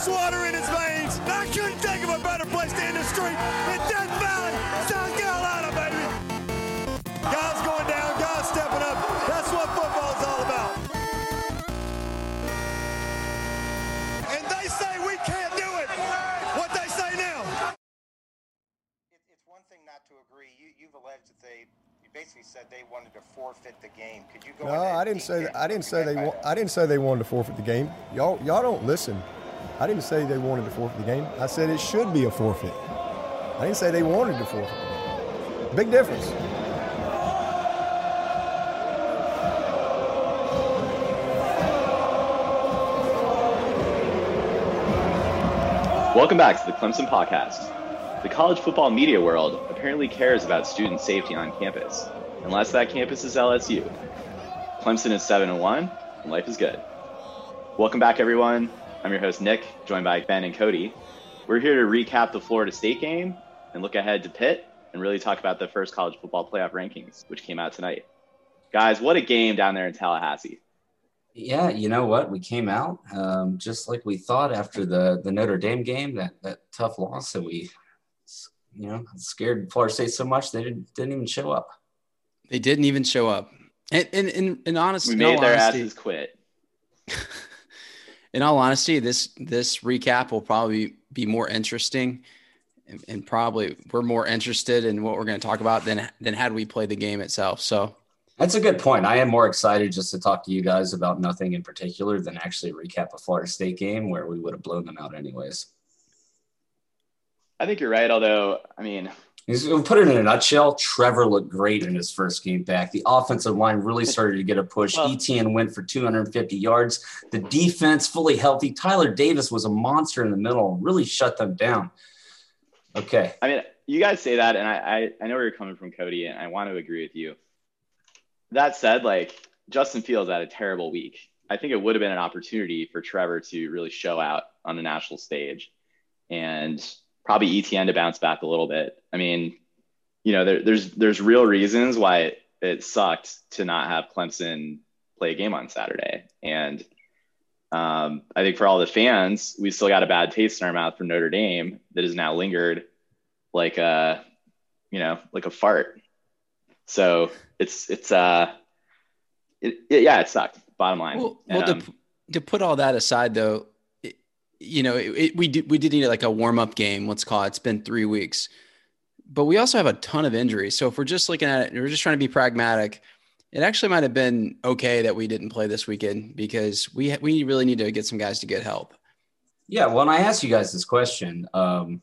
ice water in his veins. I couldn't think of a better place to end the street than Death Valley, South Carolina, baby. Guys going down, guys stepping up. That's what football's all about. And they say we can't do it. What they say now? It's one thing not to agree. You, you've alleged that they, you basically said they wanted to forfeit the game. Could you go? No, I didn't say that. I didn't say they. wa- I didn't say they wanted to forfeit the game. Y'all, y'all don't listen. I didn't say they wanted to forfeit the game. I said it should be a forfeit. I didn't say they wanted to forfeit the game. Big difference. Welcome back to the Clemson Podcast. The college football media world apparently cares about student safety on campus, unless that campus is LSU. Clemson is 7 and 1, and life is good. Welcome back, everyone. I'm your host, Nick, joined by Ben and Cody. We're here to recap the Florida State game and look ahead to Pitt and really talk about the first college football playoff rankings, which came out tonight. Guys, what a game down there in Tallahassee. Yeah, you know what? We came out um, just like we thought after the the Notre Dame game, that that tough loss that we, you know, scared Florida State so much they didn't didn't even show up. They didn't even show up. And and and, and honestly, We made all their honesty, asses quit. in all honesty, this this recap will probably be more interesting, and, and probably we're more interested in what we're going to talk about than than had we played the game itself. So That's a good point. I am more excited just to talk to you guys about nothing in particular than actually recap a Florida State game where we would have blown them out anyways. I think you're right, although, I mean, We'll put it in a nutshell. Trevor looked great in his first game back. The offensive line really started to get a push. Well- ETN went for 250 yards. The defense fully healthy. Tyler Davis was a monster in the middle, really shut them down. Okay. I mean, you guys say that, and I, I, I know where you're coming from, Cody, and I want to agree with you. That said, like Justin Fields had a terrible week. I think it would have been an opportunity for Trevor to really show out on the national stage, and probably ETN to bounce back a little bit. I mean, you know, there, there's there's real reasons why it, it sucked to not have Clemson play a game on Saturday, and um, I think for all the fans, we still got a bad taste in our mouth from Notre Dame that has now lingered like a, you know, like a fart. So it's it's uh, it, it- yeah, it sucked. Bottom line. well, And, well um, to, to put all that aside, though, you know, it, it, we did we did need like a warm up game. Let's call it. It's been three weeks, but we also have a ton of injuries. So if we're just looking at it, we're just trying to be pragmatic. It actually might have been okay that we didn't play this weekend because we we really need to get some guys to get help. Yeah, well, and I asked you guys this question, um,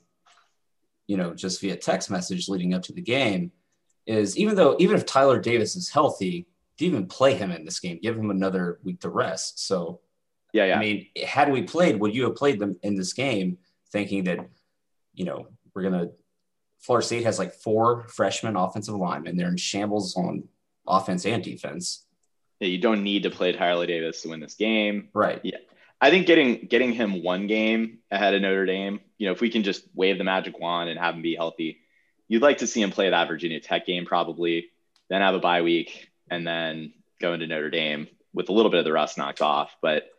you know, just via text message leading up to the game, is even though even if Tyler Davis is healthy, you even play him in this game? Give him another week to rest. So, yeah, yeah. I mean, had we played, would you have played them in this game, thinking that, you know, we're gonna Florida State has like four freshman offensive linemen, they're in shambles on offense and defense, Yeah, you don't need to play Tyler Davis to win this game. right? Yeah. I think getting getting him one game ahead of Notre Dame, you know, if we can just wave the magic wand and have him be healthy, you'd like to see him play that Virginia Tech game probably, then have a bye week, and then go into Notre Dame with a little bit of the rust knocked off. But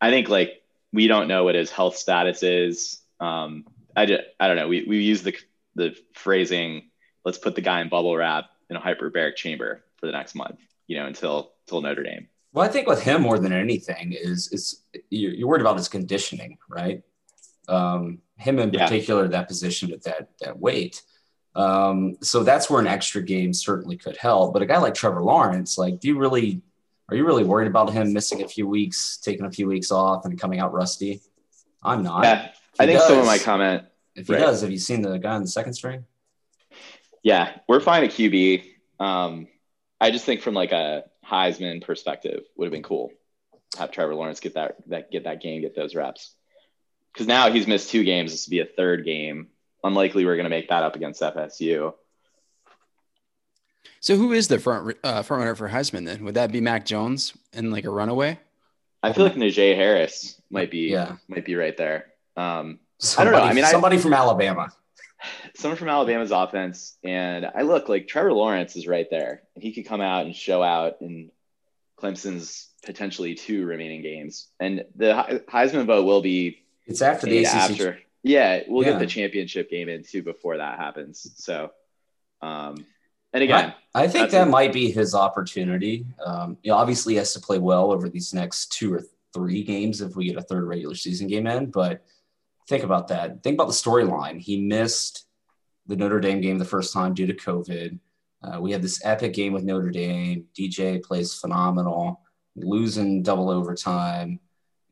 I think like we don't know what his health status is. Um, I just, I don't know. We we use the the phrasing, let's put the guy in bubble wrap in a hyperbaric chamber for the next month, you know, until until Notre Dame. Well, I think with him more than anything is is you're, you're worried about his conditioning, right? Um, him in Yeah. particular, that position at that that weight. Um, so that's where an extra game certainly could help. But a guy like Trevor Lawrence, like, do you really are you really worried about him missing a few weeks, taking a few weeks off, and coming out rusty? I'm not. Yeah, I think some of does- my comment If he right. does, have you seen the guy in the second string? Yeah, we're fine at QB. Um, I just think from like a Heisman perspective, would have been cool have Trevor Lawrence get that that get that game, get those reps. Because now he's missed two games. This would be a third game. Unlikely we're going to make that up against FSU. So who is the front uh, front runner for Heisman then? Would that be Mac Jones and like a runaway? I feel like Najee Harris might be Yeah. might be right there. Um, I don't know. I mean, I- somebody from Alabama. someone from Alabama's offense, and I look like Trevor Lawrence is right there, and he could come out and show out in Clemson's potentially two remaining games, and the Heisman vote will be It's after the ACC. after. Yeah, we'll Yeah. get the championship game in too before that happens. So, um, and again, I, I think that a- might be his opportunity. Um, you know, obviously he has to play well over these next two or three games if we get a third regular season game in. But think about that. Think about the storyline. He missed the Notre Dame game the first time due to COVID. Uh, we had this epic game with Notre Dame. DJ plays phenomenal, losing double overtime.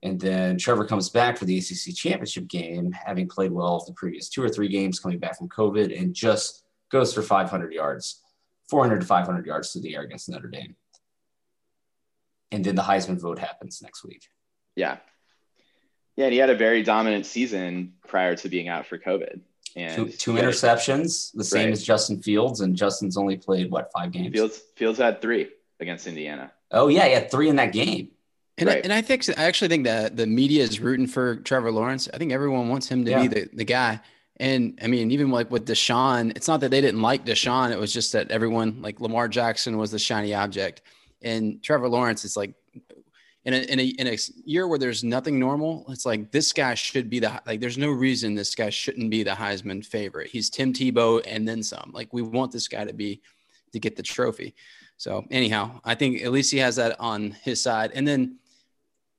And then Trevor comes back for the ACC championship game, having played well the previous two or three games, coming back from COVID, and just goes for 500 yards, 400 to 500 yards through the air against Notre Dame. And then the Heisman vote happens next week. yeah, yeah, and he had a very dominant season prior to being out for COVID. And Two, two he interceptions, the same Right. as Justin Fields, and Justin's only played what five games? Fields Fields had three against Indiana. Oh yeah, he had three in that game. And, I, and I think I actually think that the media is rooting for Trevor Lawrence. I think everyone wants him to Yeah. be the, the guy. And I mean, even like with Deshaun, it's not that they didn't like Deshaun. It was just that everyone like Lamar Jackson was the shiny object. And Trevor Lawrence is like in a, in a, in a year where there's nothing normal, it's like this guy should be the like there's no reason this guy shouldn't be the Heisman favorite. He's Tim Tebow and then some. Like we want this guy to be to get the trophy. So anyhow, I think at least he has that on his side. And then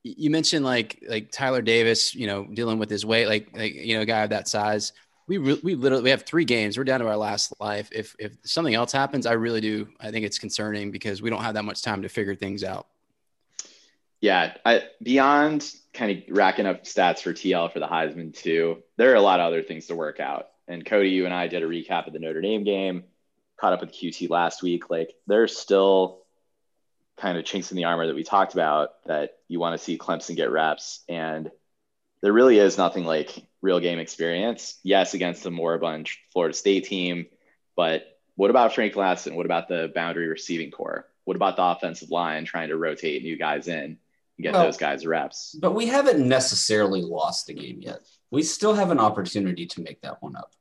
you mentioned like like Tyler Davis, you know, dealing with his weight, like like you know, a guy of that size. We re- we literally we have three games. We're down to our last life. If if something else happens, I really do. I think it's concerning because we don't have that much time to figure things out. Yeah, I, beyond kind of racking up stats for TL for the Heisman too, there are a lot of other things to work out. And Cody, you and I did a recap of the Notre Dame game, caught up with QT last week. Like there's still kind of chinks in the armor that we talked about that you want to see Clemson get reps. And there really is nothing like real game experience. Yes, against the moribund Florida State team, but what about Frank Ladson? What about the boundary receiving corps? What about the offensive line trying to rotate new guys in and get Well- those guys reps? But we haven't necessarily lost the game yet. We still have an opportunity to make that one up.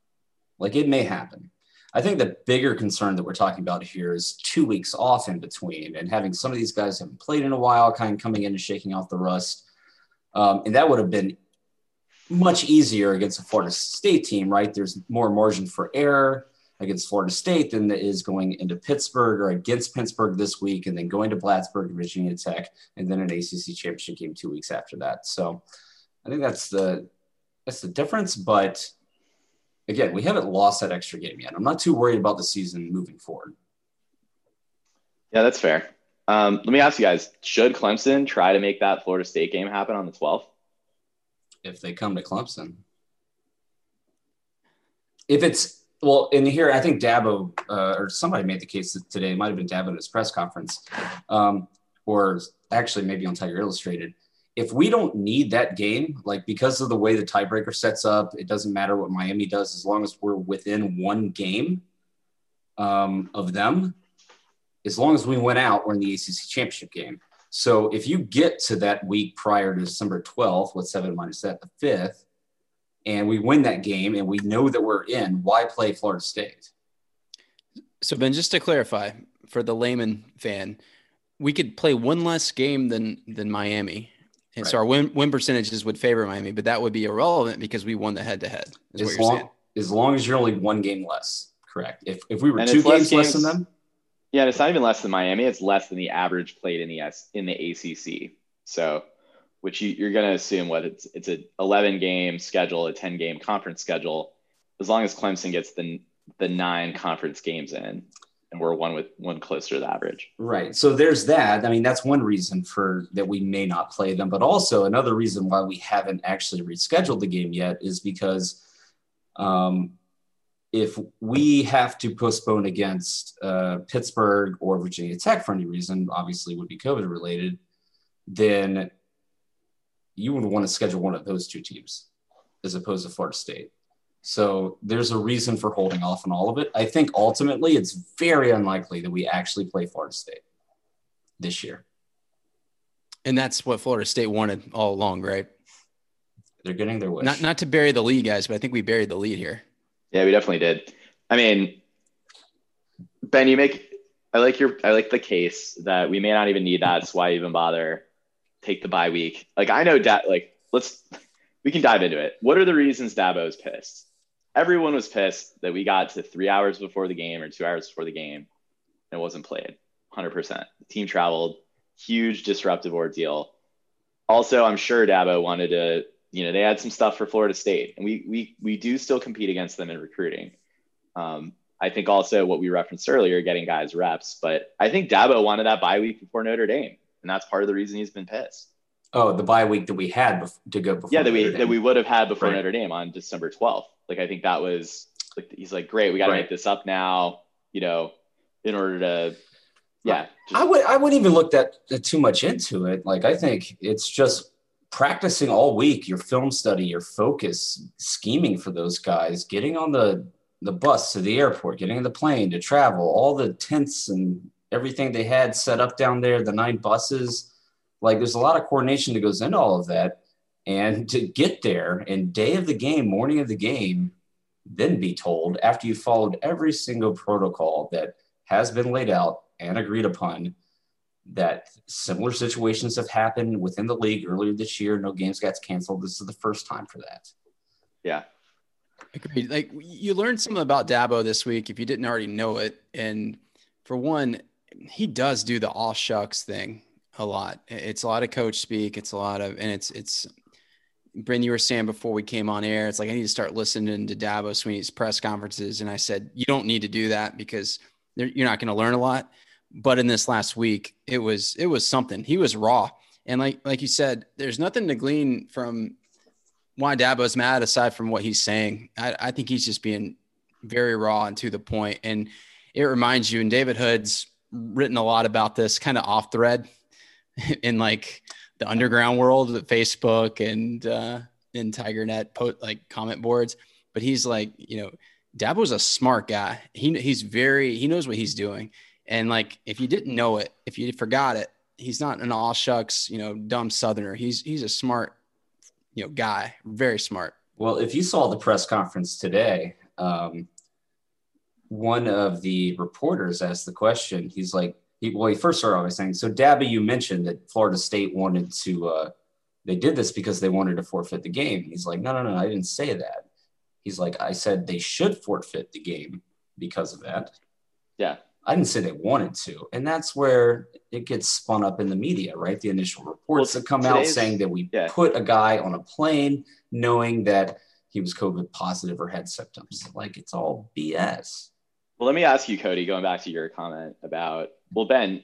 Like it may happen. I think the bigger concern that we're talking about here is two weeks off in between and having some of these guys haven't played in a while, kind of coming in and shaking off the rust. Um, and that would have been much easier against a Florida State team, right? There's more margin for error against Florida State than there is going into Pittsburgh or against Pittsburgh this week and then going to Blacksburg Virginia Tech and then an ACC championship game two weeks after that. So I think that's the that's the difference. But again, we haven't lost that extra game yet. I'm not too worried about the season moving forward. Yeah, that's fair. Um, let me ask you guys: Should Clemson try to make that Florida State game happen on the 12th? If they come to Clemson. If it's well, in here, I think Dabo uh, or somebody made the case today. It might have been Dabo at his press conference, um, or actually maybe on Tiger Illustrated. If we don't need that game, like because of the way the tiebreaker sets up, it doesn't matter what Miami does as long as we're within one game um, of them. As long as we went out, we're in the ACC championship game. So if you get to that week prior to December 12th, with seven minus that, the fifth, and we win that game and we know that we're in, why play Florida State? So Ben, just to clarify for the layman fan, we could play one less game than than Miami. And so our win, win percentages would favor Miami, but that would be irrelevant because we won the head to head. As long, saying. as long as you're only one game less, correct? If, if we were And two it's less games less than them, Yeah, it's not even less than Miami. It's less than the average played in the S in the ACC. So, which you, you're going to assume what it's it's a 11 game schedule, a 10 game conference schedule. As long as Clemson gets the the nine conference games in, and we're one with one closer to the average. Right. So there's that. I mean, that's one reason for that we may not play them, but also another reason why we haven't actually rescheduled the game yet is because um, if we have to postpone against uh, Pittsburgh or Virginia Tech for any reason, obviously would be COVID related, then you would want to schedule one of those two teams as opposed to Florida State. So there's a reason for holding off on all of it. I think ultimately it's very unlikely that we actually play Florida State this year. And that's what Florida State wanted all along, right? They're getting their wish. Not not to bury the lead, guys, but I think we buried the lead here. Yeah, we definitely did. I mean, Ben, you make I like your I like the case that we may not even need that. So why even bother? Take the bye week. Like I know, da- like let's we can dive into it. What are the reasons Dabo's pissed? Everyone was pissed that we got to three hours before the game or two hours before the game and it wasn't played. 100%. The team traveled, huge disruptive ordeal. Also, I'm sure Dabo wanted to, you know, they had some stuff for Florida State, and we we we do still compete against them in recruiting. Um, I think also what we referenced earlier, getting guys reps, but I think Dabo wanted that bye week before Notre Dame, and that's part of the reason he's been pissed. Oh, the bye week that we had bef- to go before. Yeah, that we that we would have had before Right. Notre Dame on December 12th. Like I think that was like he's like, great, we got to Right. make this up now, you know, in order to, yeah, just- I would I wouldn't even look that, that too much into it. Like I think it's just practicing all week, your film study, your focus, scheming for those guys, getting on the the bus to the airport, getting on the plane to travel, all the tents and everything they had set up down there, the nine buses. Like there's a lot of coordination that goes into all of that. And to get there and day of the game, morning of the game, then be told after you followed every single protocol that has been laid out and agreed upon that similar situations have happened within the league earlier this year. No games got canceled. This is the first time for that. yeah, Agreed. Like you learned something about Dabo this week if you didn't already know it. And for one, he does do the all shucks thing a lot. It's a lot of coach speak. It's a lot of, and it's, it's, Bryn, you were saying before we came on air, it's like I need to start listening to Dabo Swinney's press conferences. And I said, you don't need to do that because you're not going to learn a lot. But in this last week, it was, it was something. He was raw. And like, like you said, there's nothing to glean from why Dabo's mad aside from what he's saying. I, I think he's just being very raw and to the point. And it reminds you, and David Hood's written a lot about this kind of off thread in like the underground world, the Facebook and uh in TigerNet po- like comment boards. But he's like, you know, Dabo's a smart guy. He he's very he knows what he's doing. And like if you didn't know it, if you forgot it, he's not an all shucks, you know, dumb southerner. He's he's a smart, you know, guy, very smart. Well, if you saw the press conference today, um, one of the reporters asked the question. He's like, he, well, he first started by saying, so Dabby, you mentioned that Florida State wanted to, uh, they did this because they wanted to forfeit the game. He's like, no, no, no, I didn't say that. He's like, I said they should forfeit the game because of that. yeah. I didn't say they wanted to. And that's where it gets spun up in the media, right? The initial reports Well, that come out saying that we yeah. put a guy on a plane knowing that he was COVID positive or had symptoms. Like it's all BS. Well, let me ask you, Cody, going back to your comment about, well, Ben,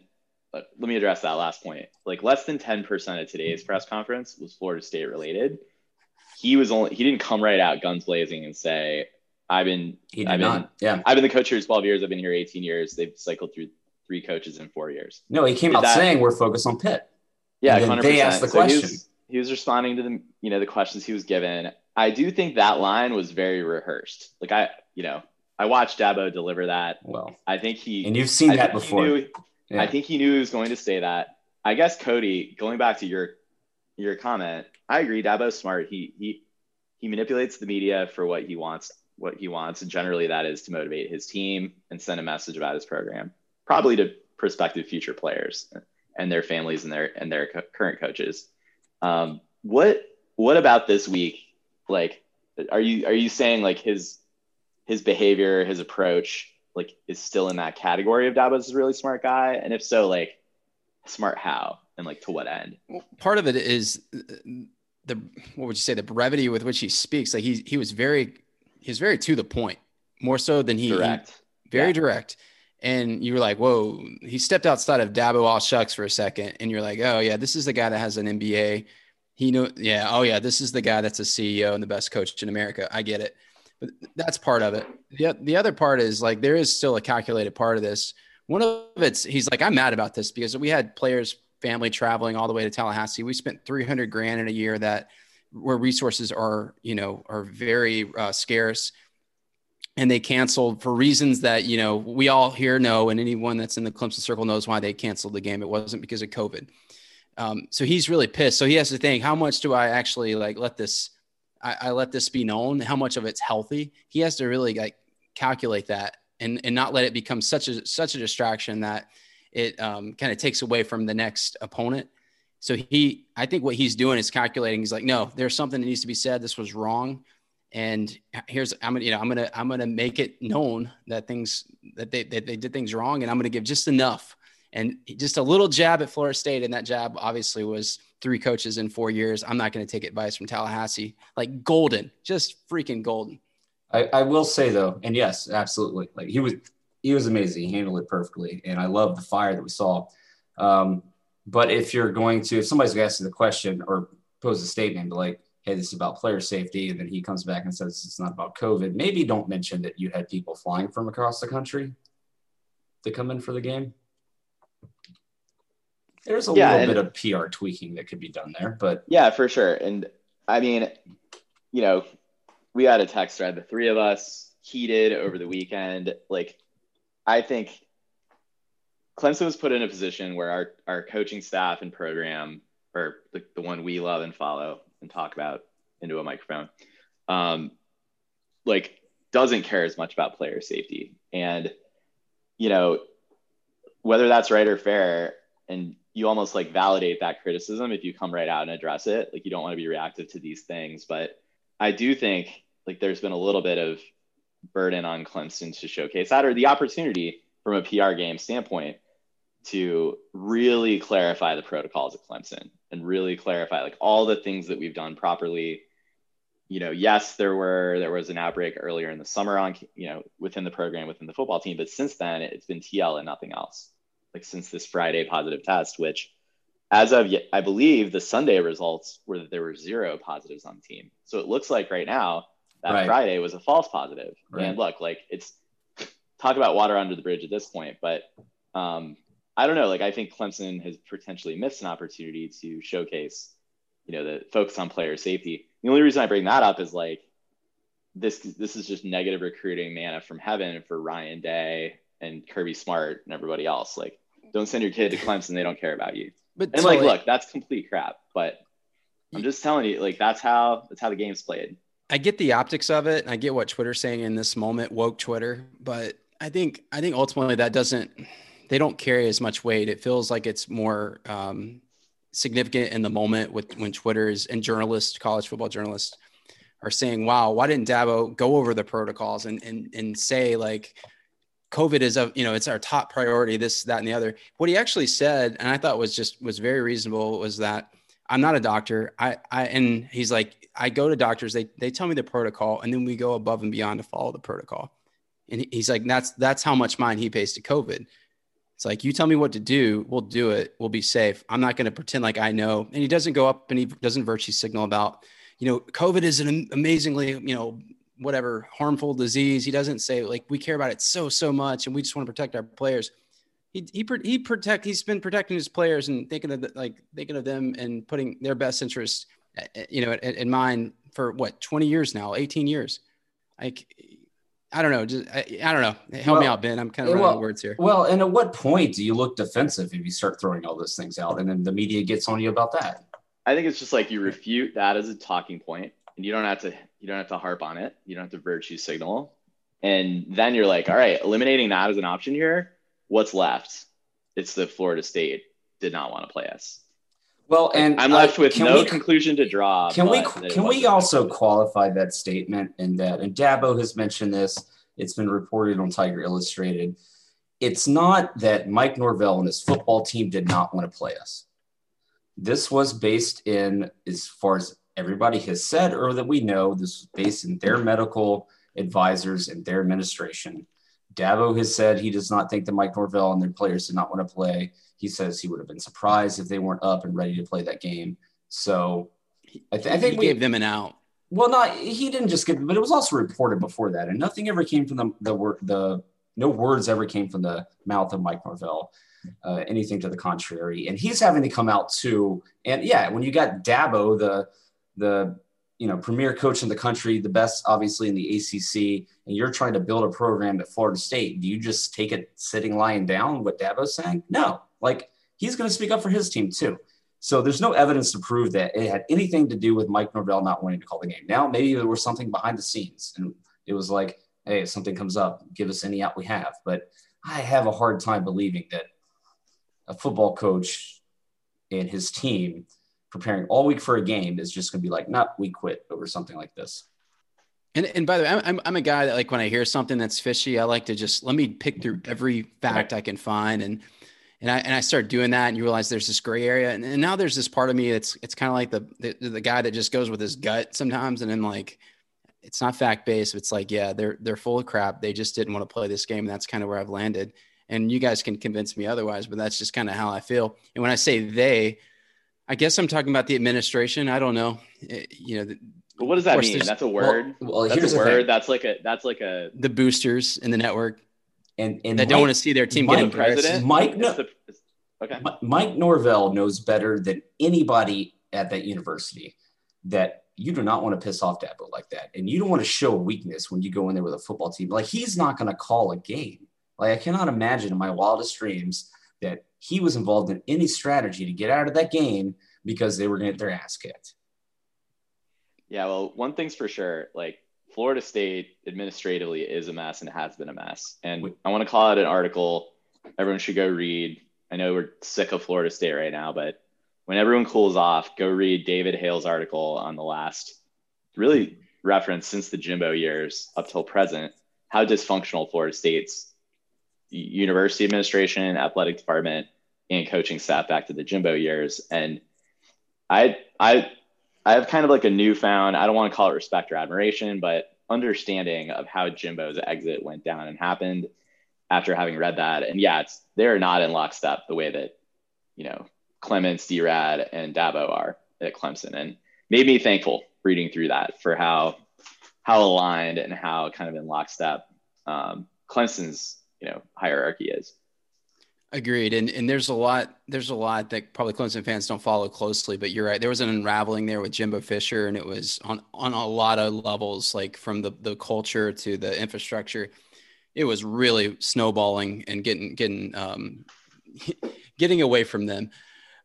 uh, let me address that last point. Like less than 10% of today's press conference was Florida State related. He was only, he didn't come right out guns blazing and say, I've been, He did I've been, not. Yeah. I've been the coach here 12 years. I've been here 18 years. They've cycled through three coaches in four years. No, he came Did out that- saying we're focused on Pitt. Yeah, And 100%. they asked the So he was- question. He was, responding to the, you know, the questions he was given. I do think that line was very rehearsed. Like I, you know, I watched Dabo deliver that. Well, I think he, and you've seen I that before. knew- Yeah. I think he knew he was going to say that. I guess Cody, going back to your your comment, I agree. Dabo's smart. He he he manipulates the media for what he wants, what he wants, and generally that is to motivate his team and send a message about his program, probably to prospective future players and their families and their and their co- current coaches. Um, what what about this week? Like, are you are you saying like his his behavior, his approach, like is still in that category of Dabo's a really smart guy? And if so, like smart how and like to what end? Well, part of it is the what would you say the brevity with which he speaks. Like he he was very he was very to the point, more so than he Direct. very Yeah. direct. And you were like, whoa, he stepped outside of Dabo all shucks for a second. And you're like, oh, yeah, this is the guy that has an MBA. He know, yeah, oh, yeah, this is the guy that's a CEO and the best coach in America. I get it. But that's part of it. The, the other part is like, there is still a calculated part of this. One of it's, he's like, I'm mad about this because we had players, family traveling all the way to Tallahassee. We spent 300 grand in a year that where resources are, you know, are very uh, scarce and they canceled for reasons that you know we all here know, and anyone that's in the Clemson circle knows why they canceled the game. It wasn't because of COVID. Um, so he's really pissed. So he has to think, how much do I actually like let this? I, I let this be known. How much of it's healthy? He has to really like calculate that and and not let it become such a such a distraction that it um, kind of takes away from the next opponent. So he, I think what he's doing is calculating. He's like, no, there's something that needs to be said. This was wrong, and here's I'm gonna, you know, I'm gonna, I'm gonna make it known that things that they that they did things wrong, and I'm gonna give just enough, and just a little jab at Florida State, and that jab obviously was three coaches in four years. I'm not going to take advice from Tallahassee, like golden, just freaking golden. I, I will say though, and yes, absolutely, like he was he was amazing. He handled it perfectly, and I love the fire that we saw. Um, but if you're going to, if somebody's asking the question or pose a statement, like, "Hey, this is about player safety," and then he comes back and says it's not about COVID, maybe don't mention that you had people flying from across the country to come in for the game. There's a Yeah, little bit of PR tweaking that could be done there, but Yeah, for sure. And I mean, you know, we had a text thread, the three of us heated over the weekend. Like, I think Clemson was put in a position where our, our coaching staff and program, or the, the one we love and follow and talk about into a microphone, um, like doesn't care as much about player safety. And, you know, whether that's right or fair, and you almost like validate that criticism if you come right out and address it. Like you don't want to be reactive to these things, but I do think like there's been a little bit of burden on Clemson to showcase that or the opportunity from a PR game standpoint to really clarify the protocols at Clemson and really clarify like all the things that we've done properly. You know, yes, there were there was an outbreak earlier in the summer on you know within the program within the football team, but since then it's been TL and nothing else like since this Friday positive test, which as of yet, I believe the Sunday results were that there were zero positives on the team. So it looks like right now that Right. Friday was a false positive. Right. And look, like it's talk about water under the bridge at this point, but um, I don't know. Like I think Clemson has potentially missed an opportunity to showcase, you know, the focus on player safety. The only reason I bring that up is like this this is just negative recruiting manna from heaven for Ryan Day and Kirby Smart and everybody else. Like, don't send your kid to Clemson; they don't care about you. But And like, look, that's complete crap. But I'm just telling you, like, that's how that's how the game's played. I get the optics of it. And I get what Twitter's saying in this moment, woke Twitter. But I think I think ultimately that doesn't they don't carry as much weight. It feels like it's more um, significant in the moment with when Twitter's and journalists, college football journalists, are saying, "Wow, why didn't Dabo go over the protocols and and and say like." COVID is a, you know, it's our top priority, this, that, and the other. What he actually said, and I thought was just was very reasonable, was that I'm not a doctor. I, I, and he's like, I go to doctors, they, they tell me the protocol, and then we go above and beyond to follow the protocol. And he's like, that's, that's how much mind he pays to COVID. It's like, you tell me what to do, we'll do it. We'll be safe. I'm not going to pretend like I know. And he doesn't go up and he doesn't virtue signal about, you know, COVID is an amazingly, you know, whatever harmful disease. He doesn't say like, we care about it so, so much. And we just want to protect our players he he he protect he's been protecting his players and thinking of the, like thinking of them and putting their best interest uh, uh, you know in, in mind for what 20 years now 18 years like i don't know just i, I don't know help me out ben i'm kind of eh, well, running out of words here Well, and at what point do you look defensive if you start throwing all those things out and then the media gets on you about that? I think it's just like you refute that as a talking point, and you don't have to you don't have to harp on it. You don't have to virtue signal, and then you're like, all right, eliminating that as an option here. What's left? It's the Florida State did not want to play us. Well, and I'm left uh, with can no we- conclusion to draw. Can we but that it can we also qualify that statement in that and Dabo has mentioned this, it's been reported on Tiger Illustrated. It's not that Mike Norvell and his football team did not want to play us. This was based in as far as everybody has said or that we know this was based in their medical advisors and their administration. Dabo has said he does not think that Mike Norvell and their players did not want to play. He says he would have been surprised if they weren't up and ready to play that game. So I, th- I think he we gave them an out well, not he didn't just give, but it was also reported before that, and nothing ever came from the the word the no words ever came from the mouth of Mike Norvell, uh, anything to the contrary, and he's having to come out too. And yeah, when you got Dabo, the the you know premier coach in the country, the best obviously in the ACC, and you're trying to build a program at Florida State, do you just take it sitting lying down? What Dabo's saying? No, like he's going to speak up for his team too. So there's no evidence to prove that it had anything to do with Mike Norvell not wanting to call the game. Now maybe there was something behind the scenes, and it was like, hey, if something comes up, give us any out we have. But I have a hard time believing that a football coach and his team preparing all week for a game is just going to be like, not we quit over something like this. And, and by the way, I'm, I'm a guy that like when I hear something that's fishy, I like to just let me pick through every fact I can find. And, and I, and I start doing that and you realize there's this gray area. And, and now there's this part of me that's, it's kind of like the, the, the guy that just goes with his gut sometimes. And then like, it's not fact based. It's like, yeah, they're, they're full of crap. They just didn't want to play this game. And that's kind of where I've landed. And you guys can convince me otherwise, but that's just kind of how I feel. And when I say they, I guess I'm talking about the administration. I don't know. It, you know, but what does that mean? That's a word. Well, well that's here's a the word. thing. That's like a that's like a the boosters in the network And, and that don't want to see their team Mike- getting president. Mike, It's no, the- okay. Mike Norvell knows better than anybody at that university that you do not want to piss off Dabo like that. And you don't want to show weakness when you go in there with a football team. Like he's not going to call a game. Like I cannot imagine in my wildest dreams that he was involved in any strategy to get out of that game because they were going to get their ass kicked. Yeah, well, one thing's for sure, like Florida State administratively is a mess and has been a mess. And I want to call out an article everyone should go read. I know we're sick of Florida State right now, but when everyone cools off, go read David Hale's article on the last really reference since the Jimbo years up till present, how dysfunctional Florida State's university administration, athletic department, and coaching staff back to the Jimbo years. And I I I have kind of like a newfound, I don't want to call it respect or admiration, but understanding of how Jimbo's exit went down and happened after having read that. And yeah, it's they're not in lockstep the way that, you know, Clements, D-Rad, and Dabo are at Clemson. And made me thankful reading through that for how how aligned and how kind of in lockstep um, Clemson's, you know, hierarchy is. Agreed. And and there's a lot there's a lot that probably Clemson fans don't follow closely, but you're right. There was an unraveling there with Jimbo Fisher, and it was on on a lot of levels, like from the the culture to the infrastructure. It was really snowballing and getting getting um, getting away from them.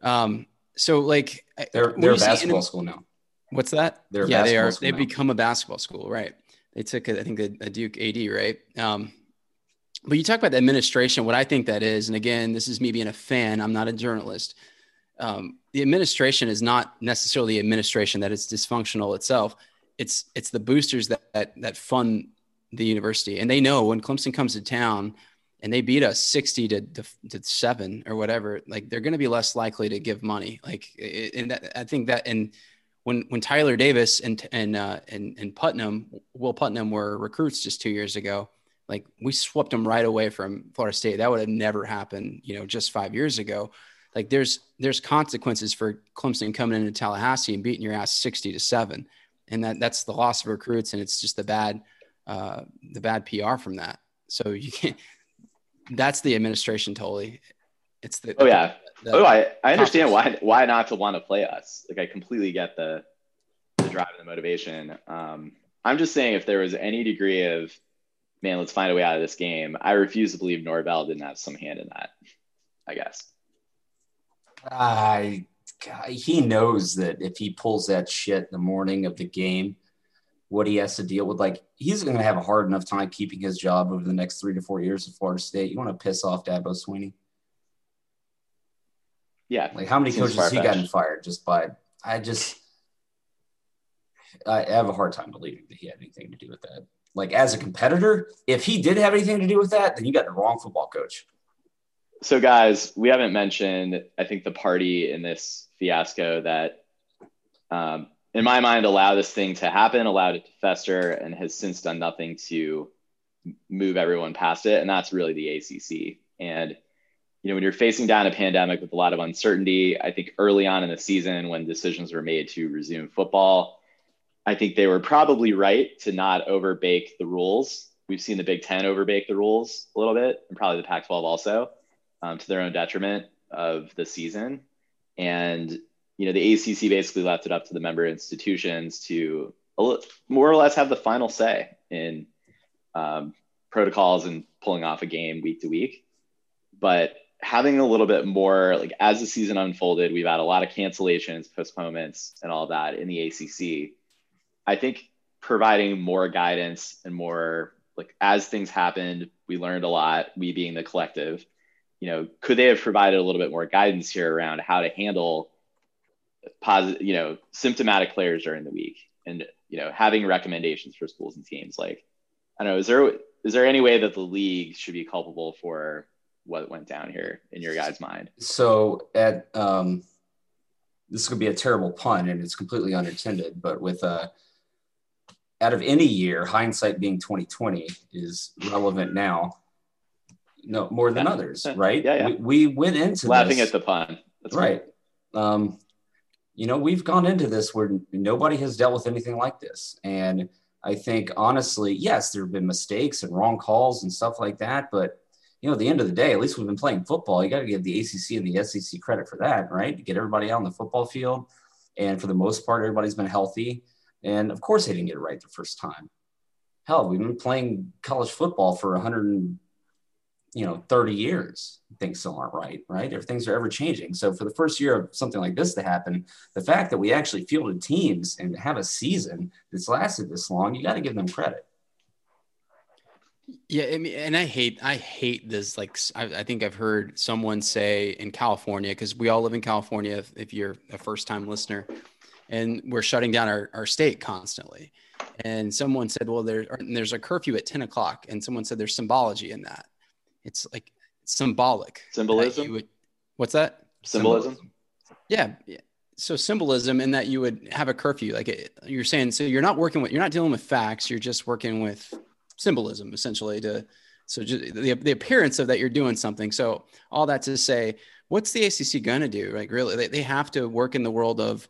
Um, so like They're, they're a basketball in- school now. What's that? They're yeah, they are. They've now. become a basketball school, right? They took, a, I think, a, a Duke AD, right? Um, but you talk about the administration. What I think that is, and again, this is me being a fan. I'm not a journalist. Um, the administration is not necessarily the administration that is dysfunctional itself. It's it's the boosters that that, that fund the university, and they know when Clemson comes to town and they beat us 60 to, to, to seven or whatever, like they're going to be less likely to give money. Like, and that, I think that, and when, when Tyler Davis and, and, uh, and, and Putnam, Will Putnam were recruits just two years ago, like we swept them right away from Florida State. That would have never happened, you know, just five years ago. Like there's, there's consequences for Clemson coming into Tallahassee and beating your ass 60 to seven. And that that's the loss of recruits. And it's just the bad, uh, the bad PR from that. So you can't, that's the administration totally. It's the Oh yeah. the- oh, I, I understand why why not to want to play us. Like I completely get the the drive and the motivation. Um, I'm just saying if there was any degree of man, let's find a way out of this game. I refuse to believe Norvell didn't have some hand in that. I guess. I, God, he knows that if he pulls that shit the morning of the game, what he has to deal with, like he's going to have a hard enough time keeping his job over the next three to four years at Florida State. You want to piss off Dabo Swinney? Yeah. Like how many coaches he gotten fired just by? I just, I have a hard time believing that he had anything to do with that. Like as a competitor, if he did have anything to do with that, then you got the wrong football coach. So, guys, we haven't mentioned, I think, the party in this fiasco that, um, in my mind, allowed this thing to happen, allowed it to fester, and has since done nothing to move everyone past it. And that's really the ACC. And, you know, when you're facing down a pandemic with a lot of uncertainty, I think early on in the season when decisions were made to resume football, I think they were probably right to not overbake the rules. We've seen the Big Ten overbake the rules a little bit, and probably the Pac 12 also um, to their own detriment of the season. And, you know, the ACC basically left it up to the member institutions to more or less have the final say in um, protocols and pulling off a game week to week. But having a little bit more, like as the season unfolded, we've had a lot of cancellations, postponements, and all that in the ACC. I think providing more guidance and more, like, as things happened, we learned a lot, we being the collective you know, could they have provided a little bit more guidance here around how to handle positive, you know, symptomatic players during the week and, you know, having recommendations for schools and teams? Like, I don't know, is there, is there any way that the league should be culpable for what went down here in your guys' mind? So at, um, this could be a terrible pun and it's completely unintended, but with, uh, out of any year, hindsight being 2020 is relevant now. No, more than others, right? Yeah, yeah. We, we went into laughing this, at the pun. That's right. Um, you know, we've gone into this where nobody has dealt with anything like this. And I think honestly, yes, there have been mistakes and wrong calls and stuff like that. But, you know, at the end of the day, at least we've been playing football. You got to give the ACC and the SEC credit for that, right? To get everybody out on the football field. And for the most part, everybody's been healthy. And of course, they didn't get it right the first time. Hell, we've been playing college football for 100 you know 30 years. Things still aren't right right? If things are ever changing. So for the first year of something like this to happen the fact that we actually fielded teams and have a season that's lasted this long you got to give them credit. Yeah I mean, and i hate i hate this like I, I think i've heard someone say in california because we all live in california if, if you're a first time listener and we're shutting down our, our state constantly. And someone said well there, there's a curfew at 10 o'clock and someone said there's symbology in that. It's like symbolic. Symbolism? would, what's that? Symbolism, symbolism. Yeah, yeah. So symbolism in that you would have a curfew like it, you're saying so you're not working with you're not dealing with facts you're just working with symbolism essentially to so just the, the appearance of that you're doing something. So all that to say what's the acc going to do? Like really they, they have to work in the world of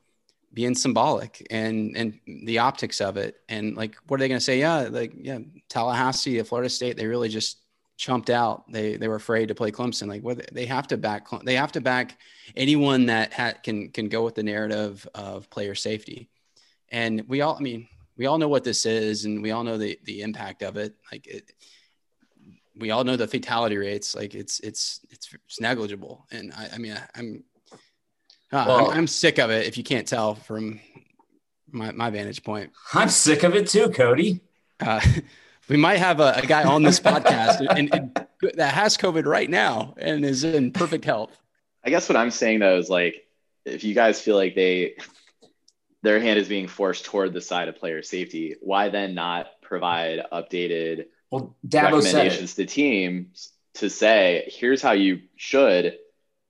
being symbolic and and the optics of it and like what are they going to say yeah like yeah tallahassee florida state they really just chumped out. They they were afraid to play Clemson. Like what they have to back they have to back anyone that ha- can can go with the narrative of player safety. And we all I mean we all know what this is and we all know the the impact of it. Like it, we all know the fatality rates. Like it's it's it's, it's negligible. And I, I mean I, am uh, well, I'm, I'm sick of it. If you can't tell from my my vantage point, I'm sick of it too, Cody. Uh, we might have a, a guy on this podcast and, and, that has COVID right now and is in perfect health. I guess what I'm saying though is like, if you guys feel like they, their hand is being forced toward the side of player safety, why then not provide updated well, recommendations to teams to say, here's how you should,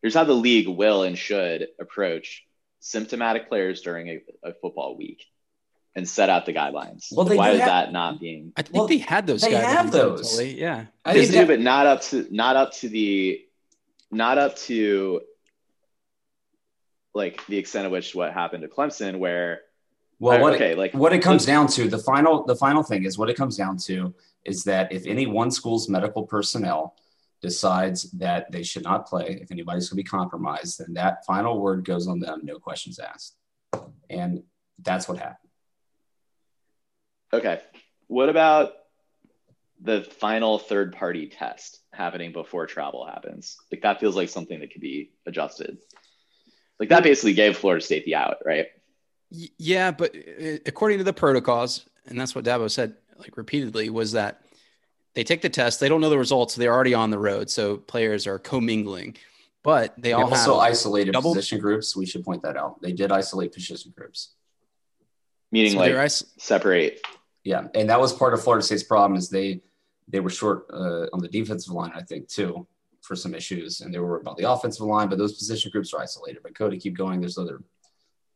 here's how the league will and should approach symptomatic players during a, a football week and set out the guidelines. Well, they why is have, that not being? I think well, they had those. They have those. Totally. Yeah, I they do, but not up to not up to the not up to like the extent of which what happened to Clemson, where well, what okay, it, like what it comes down to the final the final thing is what it comes down to is that if any one school's medical personnel decides that they should not play, if anybody's going to be compromised, then that final word goes on them, no questions asked, and that's what happened. Okay. What about the final third party test happening before travel happens? Like that feels like something that could be adjusted. Like that basically gave Florida State the out, right? Yeah, but uh, according to the protocols, and that's what Dabo said like repeatedly, was that they take the test, they don't know the results, they're already on the road, so players are commingling. But they, they all also isolated double- position groups. We should point that out. They did isolate position groups, meaning so like is- separate yeah, and that was part of Florida State's problem is they they were short uh, on the defensive line, I think, too, for some issues, and they were about the offensive line, but those position groups are isolated. But Cody, keep going. There's other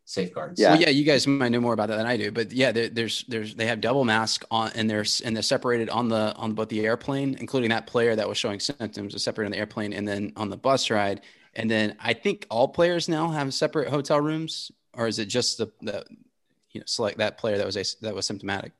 safeguards. Yeah, well, yeah, you guys might know more about that than I do, but yeah, there's there's they have double mask on, and they're and they're separated on the on both the airplane, including that player that was showing symptoms, is separated on the airplane, and then on the bus ride, and then I think all players now have separate hotel rooms, or is it just the the you know select that player that was a, that was symptomatic?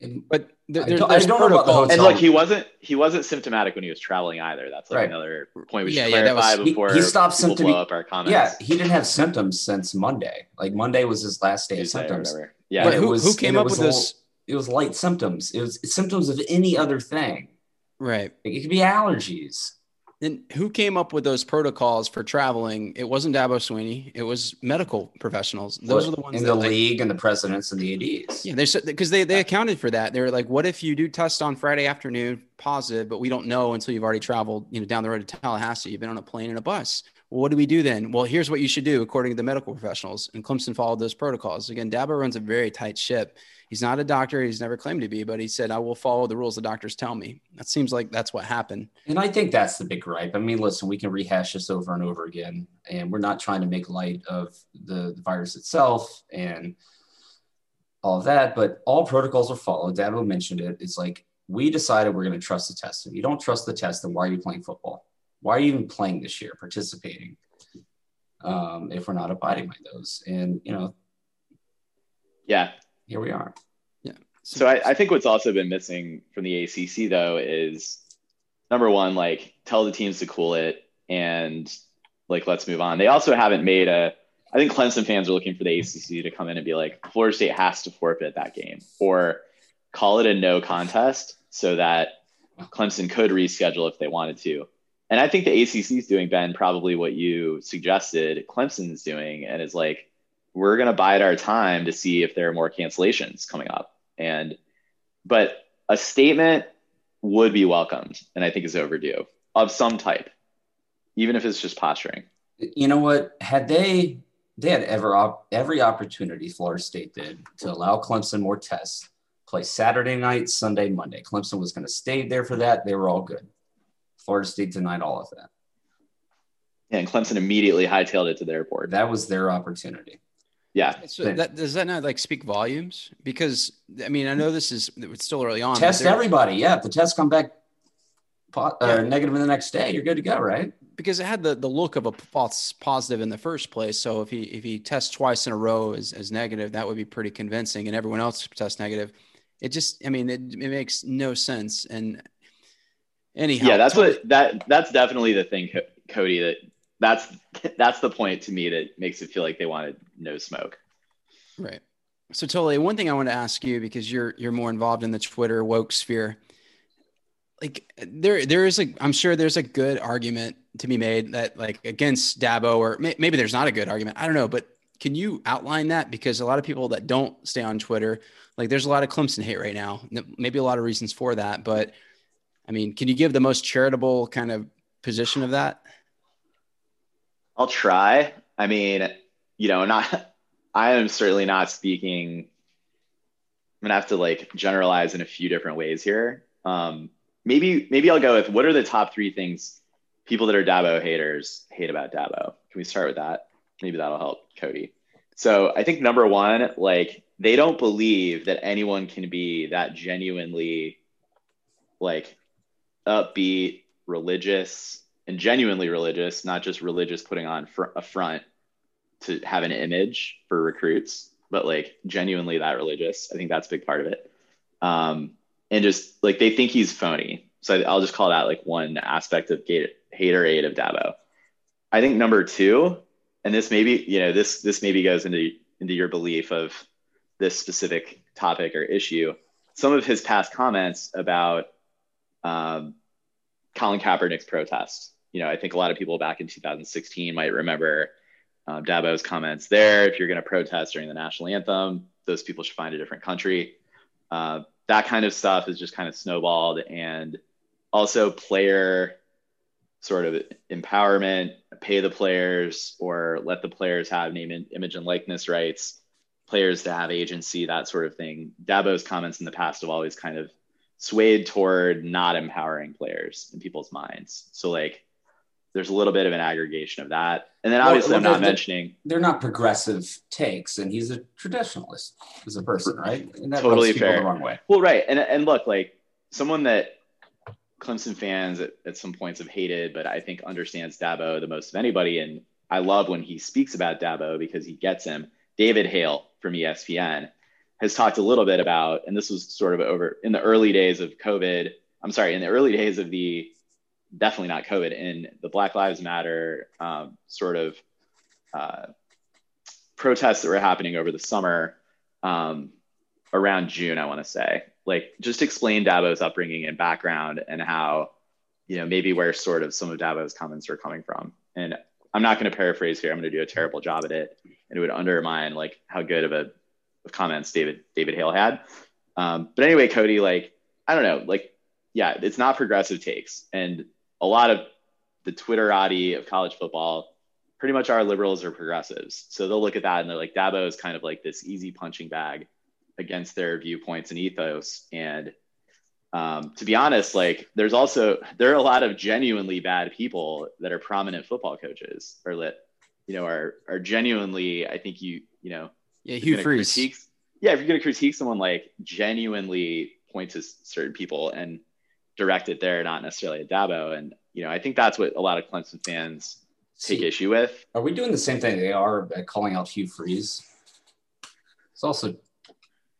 And, but there, I don't, I don't know about the hotel. And look, he wasn't he wasn't symptomatic when he was traveling either. That's like right. another point we should yeah, clarify yeah, was, before he, he stopped symptom- blow up our comments. Yeah, he didn't have symptoms since Monday. Like Monday was his last day Tuesday of symptoms. Yeah, but who, was, who came up with this? It was light symptoms. It was symptoms of any other thing. Right. It could be allergies. And who came up with those protocols for traveling? It wasn't Dabo Swinney. It was medical professionals. Those are the ones in the like, league and the presidents and the ads. Yeah, they because they they accounted for that. They were like, "What if you do test on Friday afternoon positive, but we don't know until you've already traveled, you know, down the road to Tallahassee. You've been on a plane and a bus. Well, what do we do then? Well, here's what you should do according to the medical professionals. And Clemson followed those protocols. Again, Dabo runs a very tight ship. He's not a doctor. He's never claimed to be, but he said, I will follow the rules the doctors tell me. That seems like that's what happened. And I think that's the big gripe. I mean, listen, we can rehash this over and over again, and we're not trying to make light of the, the virus itself and all of that, but all protocols are followed. Dabo mentioned it. It's like we decided we're going to trust the test. If you don't trust the test, then why are you playing football? Why are you even playing this year, participating? Um, if we're not abiding by those, and you know, yeah, here we are. Yeah. So, so I, I think what's also been missing from the ACC though is number one, like tell the teams to cool it and like let's move on. They also haven't made a. I think Clemson fans are looking for the ACC to come in and be like, Florida State has to forfeit that game, or call it a no contest so that Clemson could reschedule if they wanted to. And I think the ACC is doing, Ben, probably what you suggested Clemson's doing, and is like, we're going to bide our time to see if there are more cancellations coming up. And, but a statement would be welcomed, and I think is overdue of some type, even if it's just posturing. You know what? Had they, they had ever op- every opportunity Florida State did to allow Clemson more tests, play Saturday night, Sunday, Monday. Clemson was going to stay there for that. They were all good. Florida State denied all of that. Yeah, and Clemson immediately hightailed it to the airport. That was their opportunity. Yeah. So that, does that not like speak volumes? Because I mean, I know this is it's still early on. Test everybody. Yeah, if the tests come back uh, yeah. negative in the next day, you're good to go, right? Because it had the, the look of a false positive in the first place. So if he if he tests twice in a row as, as negative, that would be pretty convincing, and everyone else tests negative. It just, I mean, it, it makes no sense. And anyhow, yeah, that's what that that's definitely the thing, Cody. That that's that's the point to me that makes it feel like they wanted no smoke. Right. So totally. One thing I want to ask you because you're you're more involved in the Twitter woke sphere. Like there there is a I'm sure there's a good argument to be made that like against Dabo or may, maybe there's not a good argument. I don't know, but can you outline that because a lot of people that don't stay on Twitter, like there's a lot of Clemson hate right now. Maybe a lot of reasons for that, but I mean, can you give the most charitable kind of position of that? I'll try. I mean, you know, not I am certainly not speaking. I'm gonna have to like generalize in a few different ways here. Um, maybe maybe I'll go with what are the top three things people that are Dabo haters hate about Dabo? Can we start with that? Maybe that'll help Cody. So I think number one, like they don't believe that anyone can be that genuinely like upbeat, religious, and genuinely religious, not just religious putting on fr- a front to have an image for recruits, but like genuinely that religious. I think that's a big part of it. Um, and just like they think he's phony. So I'll just call that like one aspect of hater aid of Dabo. I think number two, and this maybe you know this this maybe goes into into your belief of this specific topic or issue. Some of his past comments about um, Colin Kaepernick's protest. You know, I think a lot of people back in 2016 might remember um, Dabo's comments there. If you're going to protest during the national anthem, those people should find a different country. Uh, that kind of stuff is just kind of snowballed, and also player sort of empowerment, pay the players or let the players have name, and image, and likeness rights, players to have agency, that sort of thing. Dabo's comments in the past have always kind of swayed toward not empowering players in people's minds. So like there's a little bit of an aggregation of that. And then obviously well, I'm not mentioning they're not progressive takes and he's a traditionalist as a person, right? And that totally fair. The wrong way. Well, right. And and look, like someone that Clemson fans at, at some points have hated, but I think understands Dabo the most of anybody. And I love when he speaks about Dabo because he gets him. David Hale from ESPN has talked a little bit about, and this was sort of over in the early days of COVID. I'm sorry, in the early days of the definitely not COVID, in the Black Lives Matter um, sort of uh, protests that were happening over the summer um, around June, I want to say. Like, just explain Dabo's upbringing and background and how, you know, maybe where sort of some of Dabo's comments are coming from. And I'm not going to paraphrase here. I'm going to do a terrible job at it, and it would undermine like how good of a of comments David David Hale had. Um, but anyway, Cody, like I don't know, like yeah, it's not progressive takes. And a lot of the Twitterati of college football pretty much are liberals or progressives. So they'll look at that and they're like, Dabo is kind of like this easy punching bag against their viewpoints and ethos. And um, to be honest, like there's also there are a lot of genuinely bad people that are prominent football coaches or that you know are are genuinely. I think you you know yeah Hugh Freeze. Critique, yeah, if you're going to critique someone, like genuinely point to certain people and direct it there, not necessarily at Dabo. And you know, I think that's what a lot of Clemson fans take See, issue with. Are we doing the same thing they are at calling out Hugh Freeze? It's also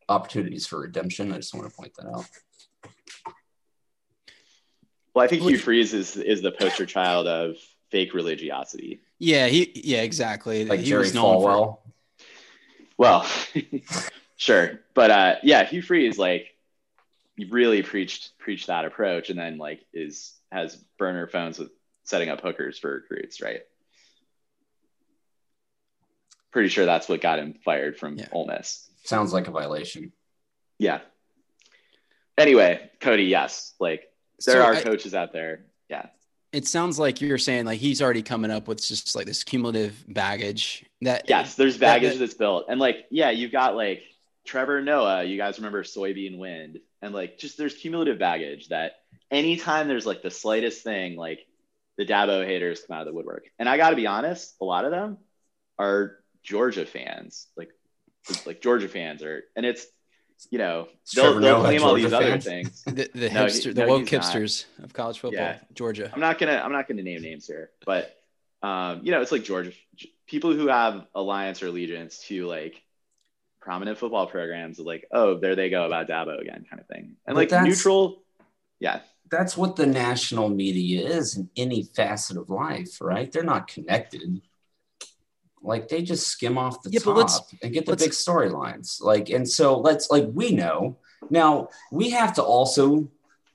opportunities for redemption. I just want to point that out. Well, I think Hugh Freeze is is the poster child of fake religiosity. Yeah, he yeah, exactly. Like he Jerry was Falwell. For, well, sure, but uh, yeah, Hugh Freeze like you really preached preached that approach, and then like is has burner phones with setting up hookers for recruits, right? Pretty sure that's what got him fired from yeah. Ole Miss. Sounds like a violation. Yeah. Anyway, Cody, yes, like there so are I, coaches out there. Yeah. It sounds like you're saying like he's already coming up with just like this cumulative baggage that yes, there's baggage that, that, that's built. And like, yeah, you've got like Trevor Noah, you guys remember soybean wind. And like just there's cumulative baggage that anytime there's like the slightest thing, like the Dabo haters come out of the woodwork. And I gotta be honest, a lot of them are Georgia fans. Like like Georgia fans are and it's you know, they'll, they'll claim all these other things. The, the no, hipster, the no, woke hipsters not. of college football, yeah. Georgia. I'm not gonna, I'm not gonna name names here, but um, you know, it's like Georgia. People who have alliance or allegiance to like prominent football programs, like, oh, there they go about Dabo again, kind of thing, and but like neutral. Yeah, that's what the national media is in any facet of life, right? They're not connected. Like they just skim off the yeah, top and get the big storylines. Like, and so let's like we know now we have to also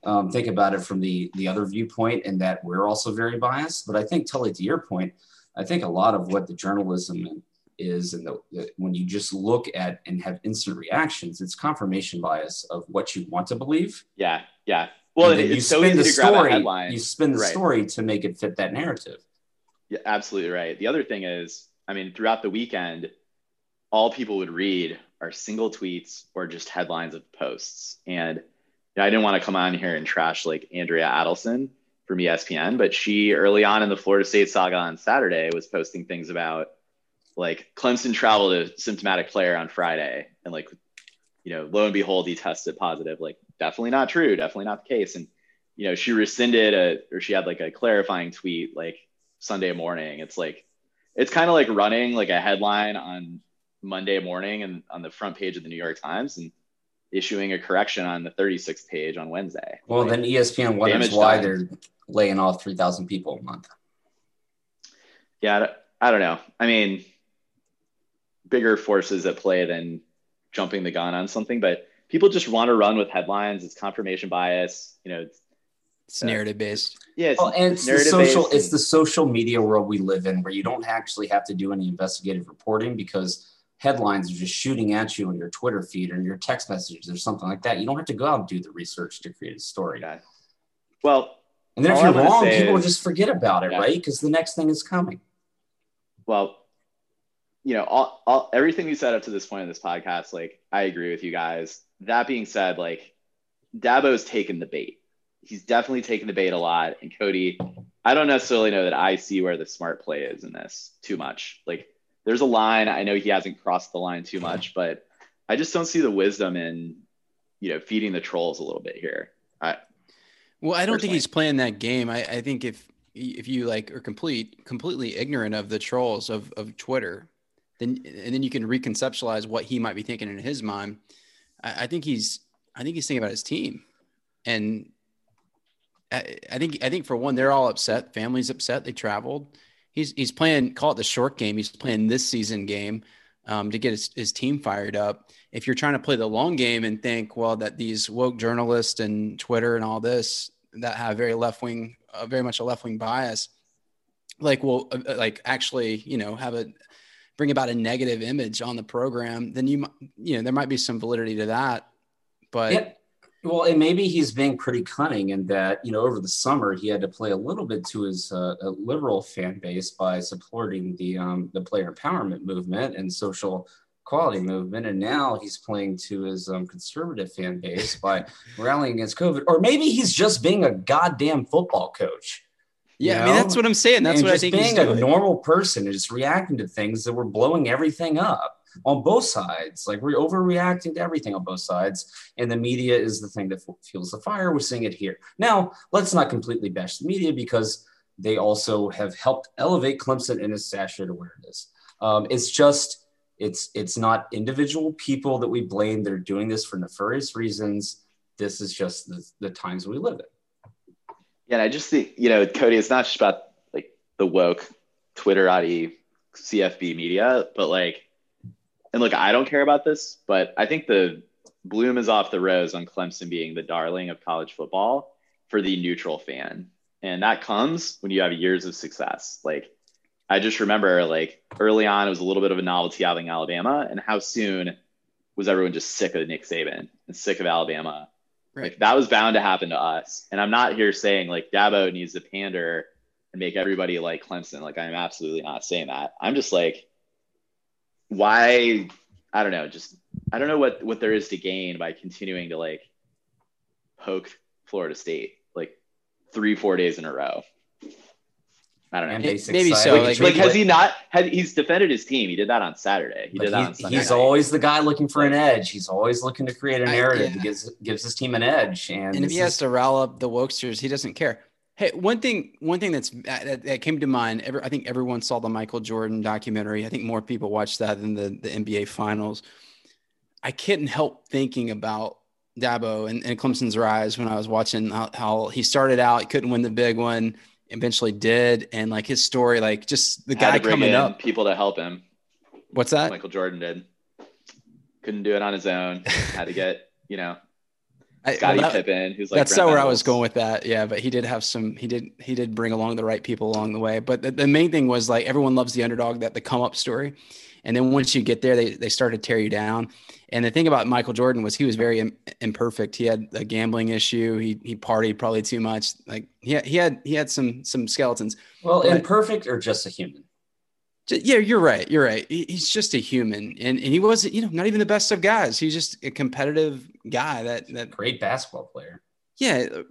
um, think about it from the the other viewpoint, and that we're also very biased. But I think Tully, to your point, I think a lot of what the journalism is, and the, the, when you just look at and have instant reactions, it's confirmation bias of what you want to believe. Yeah, yeah. Well, it, you spin the story. You spin the right. story to make it fit that narrative. Yeah, absolutely right. The other thing is I mean, throughout the weekend, all people would read are single tweets or just headlines of posts. And you know, I didn't want to come on here and trash like Andrea Adelson from ESPN, but she early on in the Florida State saga on Saturday was posting things about like Clemson traveled a symptomatic player on Friday and like, you know, lo and behold, he tested positive. Like, definitely not true, definitely not the case. And, you know, she rescinded a, or she had like a clarifying tweet like Sunday morning. It's like, it's kind of like running like a headline on Monday morning and on the front page of the New York Times and issuing a correction on the 36th page on Wednesday. Well, like, then ESPN wonders why time. they're laying off 3,000 people a month. Yeah, I don't know. I mean, bigger forces at play than jumping the gun on something, but people just want to run with headlines. It's confirmation bias. You know, it's, it's narrative based. Yeah, it's, well, and it's the social. It's the social media world we live in, where you don't actually have to do any investigative reporting because headlines are just shooting at you on your Twitter feed or your text messages or something like that. You don't have to go out and do the research to create a story. Yeah. Well, and then if you're wrong, people is, just forget about it, yeah. right? Because the next thing is coming. Well, you know, all, all everything we said up to this point in this podcast, like I agree with you guys. That being said, like Dabo's taken the bait he's definitely taken the bait a lot. And Cody, I don't necessarily know that I see where the smart play is in this too much. Like there's a line. I know he hasn't crossed the line too much, but I just don't see the wisdom in, you know, feeding the trolls a little bit here. I, well, I don't personally. think he's playing that game. I, I think if if you like are complete completely ignorant of the trolls of of Twitter, then and then you can reconceptualize what he might be thinking in his mind. I, I think he's I think he's thinking about his team, and I think I think for one, they're all upset. Family's upset. They traveled. He's he's playing. Call it the short game. He's playing this season game um, to get his, his team fired up. If you're trying to play the long game and think, well, that these woke journalists and Twitter and all this that have very left wing, uh, very much a left wing bias, like will uh, uh, like actually, you know, have a bring about a negative image on the program, then you you know there might be some validity to that. But Well, and maybe he's being pretty cunning in that, you know, over the summer he had to play a little bit to his uh, liberal fan base by supporting the um, the player empowerment movement and social equality movement, and now he's playing to his um, conservative fan base by rallying against COVID. Or maybe he's just being a goddamn football coach. Yeah, know? I mean that's what I'm saying. That's and what I think. Being a normal person and just reacting to things that were blowing everything up on both sides. Like we're overreacting to everything on both sides, and the media is the thing that fuels the fire. We're seeing it here now. Let's not completely bash the media because they also have helped elevate Clemson in its stature to where it is. Um, it's just it's it's not individual people that we blame. They're doing this for nefarious reasons. This is just the, the times we live in. Yeah, and I just think you know, Cody, it's not just about like the woke Twitterati CFB media, but like and look, I don't care about this, but I think the bloom is off the rose on Clemson being the darling of college football for the neutral fan. And that comes when you have years of success. Like I just remember like early on it was a little bit of a novelty having Alabama and how soon was everyone just sick of Nick Saban and sick of Alabama. Right. Like that was bound to happen to us. And I'm not here saying like Dabo needs to pander and make everybody like Clemson. Like I'm absolutely not saying that. I'm just like why I don't know, just I don't know what what there is to gain by continuing to like poke Florida State like three four days in a row. I don't know. maybe so. Like, like, has he not? Has, he's defended his team. He did that on Saturday. He but did that on Sunday. He's night. always the guy looking for an edge. He's always looking to create a narrative I, yeah. that gives gives his team an edge. And, and if he has to rile up the wokesters, he doesn't care. Hey, one thing, one thing that's uh, that, that came to mind. Every, I think everyone saw the Michael Jordan documentary. I think more people watched that than the the NBA Finals. I couldn't help thinking about Dabo and, and Clemson's rise when I was watching how, how, he started out, He couldn't win the big one, eventually did, and like his story, like just the guy coming up, people to help him. What's that? Michael Jordan did. Couldn't do it on his own. Had to get you know Scotty well, Pippen, who's like that's not where I was going with that. Yeah, but he did have some. He did he did bring along the right people along the way. But the, the main thing was like everyone loves the underdog, that the come up story, and then once you get there, they they start to tear you down. And the thing about Michael Jordan was he was very Im- imperfect. He had a gambling issue. He he partied probably too much. Like he had, he had he had some some skeletons. Well, but, imperfect or just a human. Yeah, you're right. You're right. He's just a human, and, and he wasn't, you know, not even the best of guys. He's just a competitive guy. That that great basketball player. Yeah, uh,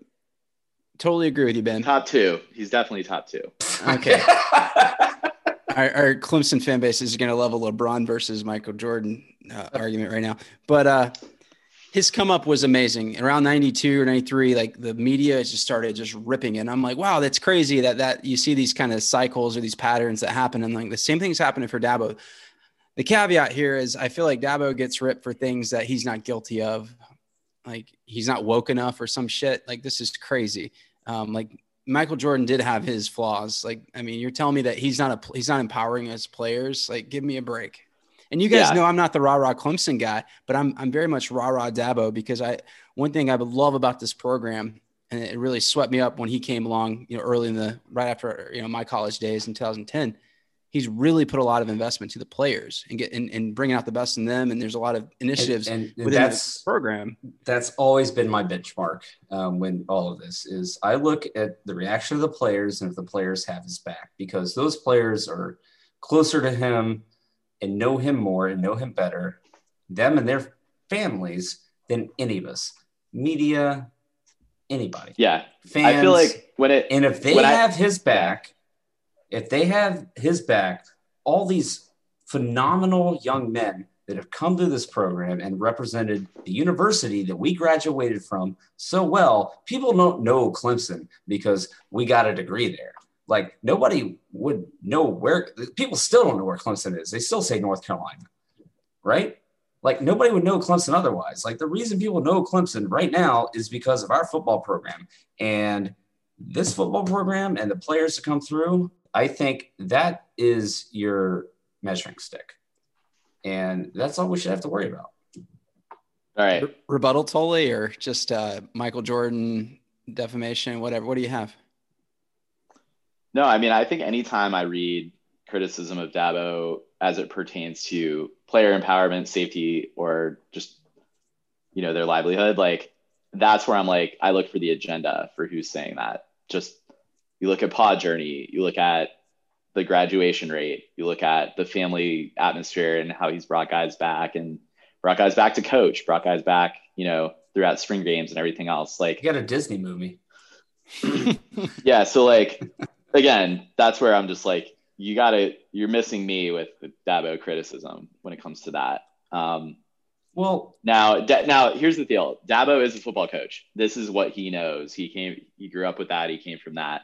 totally agree with you, Ben. Top two. He's definitely top two. Okay. our, our, Clemson fan base is going to love a LeBron versus Michael Jordan uh, argument right now, but uh, his come up was amazing. Around 92 or 93, like the media just started just ripping it. And I'm like, wow, that's crazy that that you see these kind of cycles or these patterns that happen. And like the same thing's happening for Dabo. The caveat here is I feel like Dabo gets ripped for things that he's not guilty of. Like he's not woke enough or some shit. Like this is crazy. Um, like Michael Jordan did have his flaws. Like, I mean, you're telling me that he's not a he's not empowering his players. Like, give me a break. And you guys yeah. know I'm not the rah rah Clemson guy, but I'm I'm very much rah rah Dabo because I one thing I would love about this program, and it really swept me up when he came along, you know, early in the right after you know my college days in 2010. He's really put a lot of investment to the players and get and, and bringing out the best in them. And there's a lot of initiatives and, and, and within that's, the program. That's always been my benchmark um, when all of this is. I look at the reaction of the players and if the players have his back because those players are closer to him and know him more and know him better, them and their families, than any of us. Media, anybody. Yeah. Fans. I feel like when it and if they have I, his back, if they have his back, all these phenomenal young men that have come through this program and represented the university that we graduated from so well, people don't know Clemson because we got a degree there. Like nobody would know where people still don't know where Clemson is. They still say North Carolina, right? Like nobody would know Clemson otherwise. Like the reason people know Clemson right now is because of our football program and this football program and the players to come through. I think that is your measuring stick. And that's all we should have to worry about. All right. Re- rebuttal Tully or just uh, Michael Jordan defamation, whatever. What do you have? No, I mean, I think anytime I read criticism of Dabo as it pertains to player empowerment, safety, or just you know their livelihood, like that's where I'm like, I look for the agenda for who's saying that. Just you look at PAW Journey, you look at the graduation rate, you look at the family atmosphere and how he's brought guys back and brought guys back to coach, brought guys back, you know, throughout spring games and everything else. Like, You got a Disney movie. yeah. So, like, again, that's where I'm just like, you gotta, you're missing me with the Dabo criticism when it comes to that. Um, Well, now, Da- now here's the deal. Dabo is a football coach. This is what he knows. He came, he grew up with that. He came from that.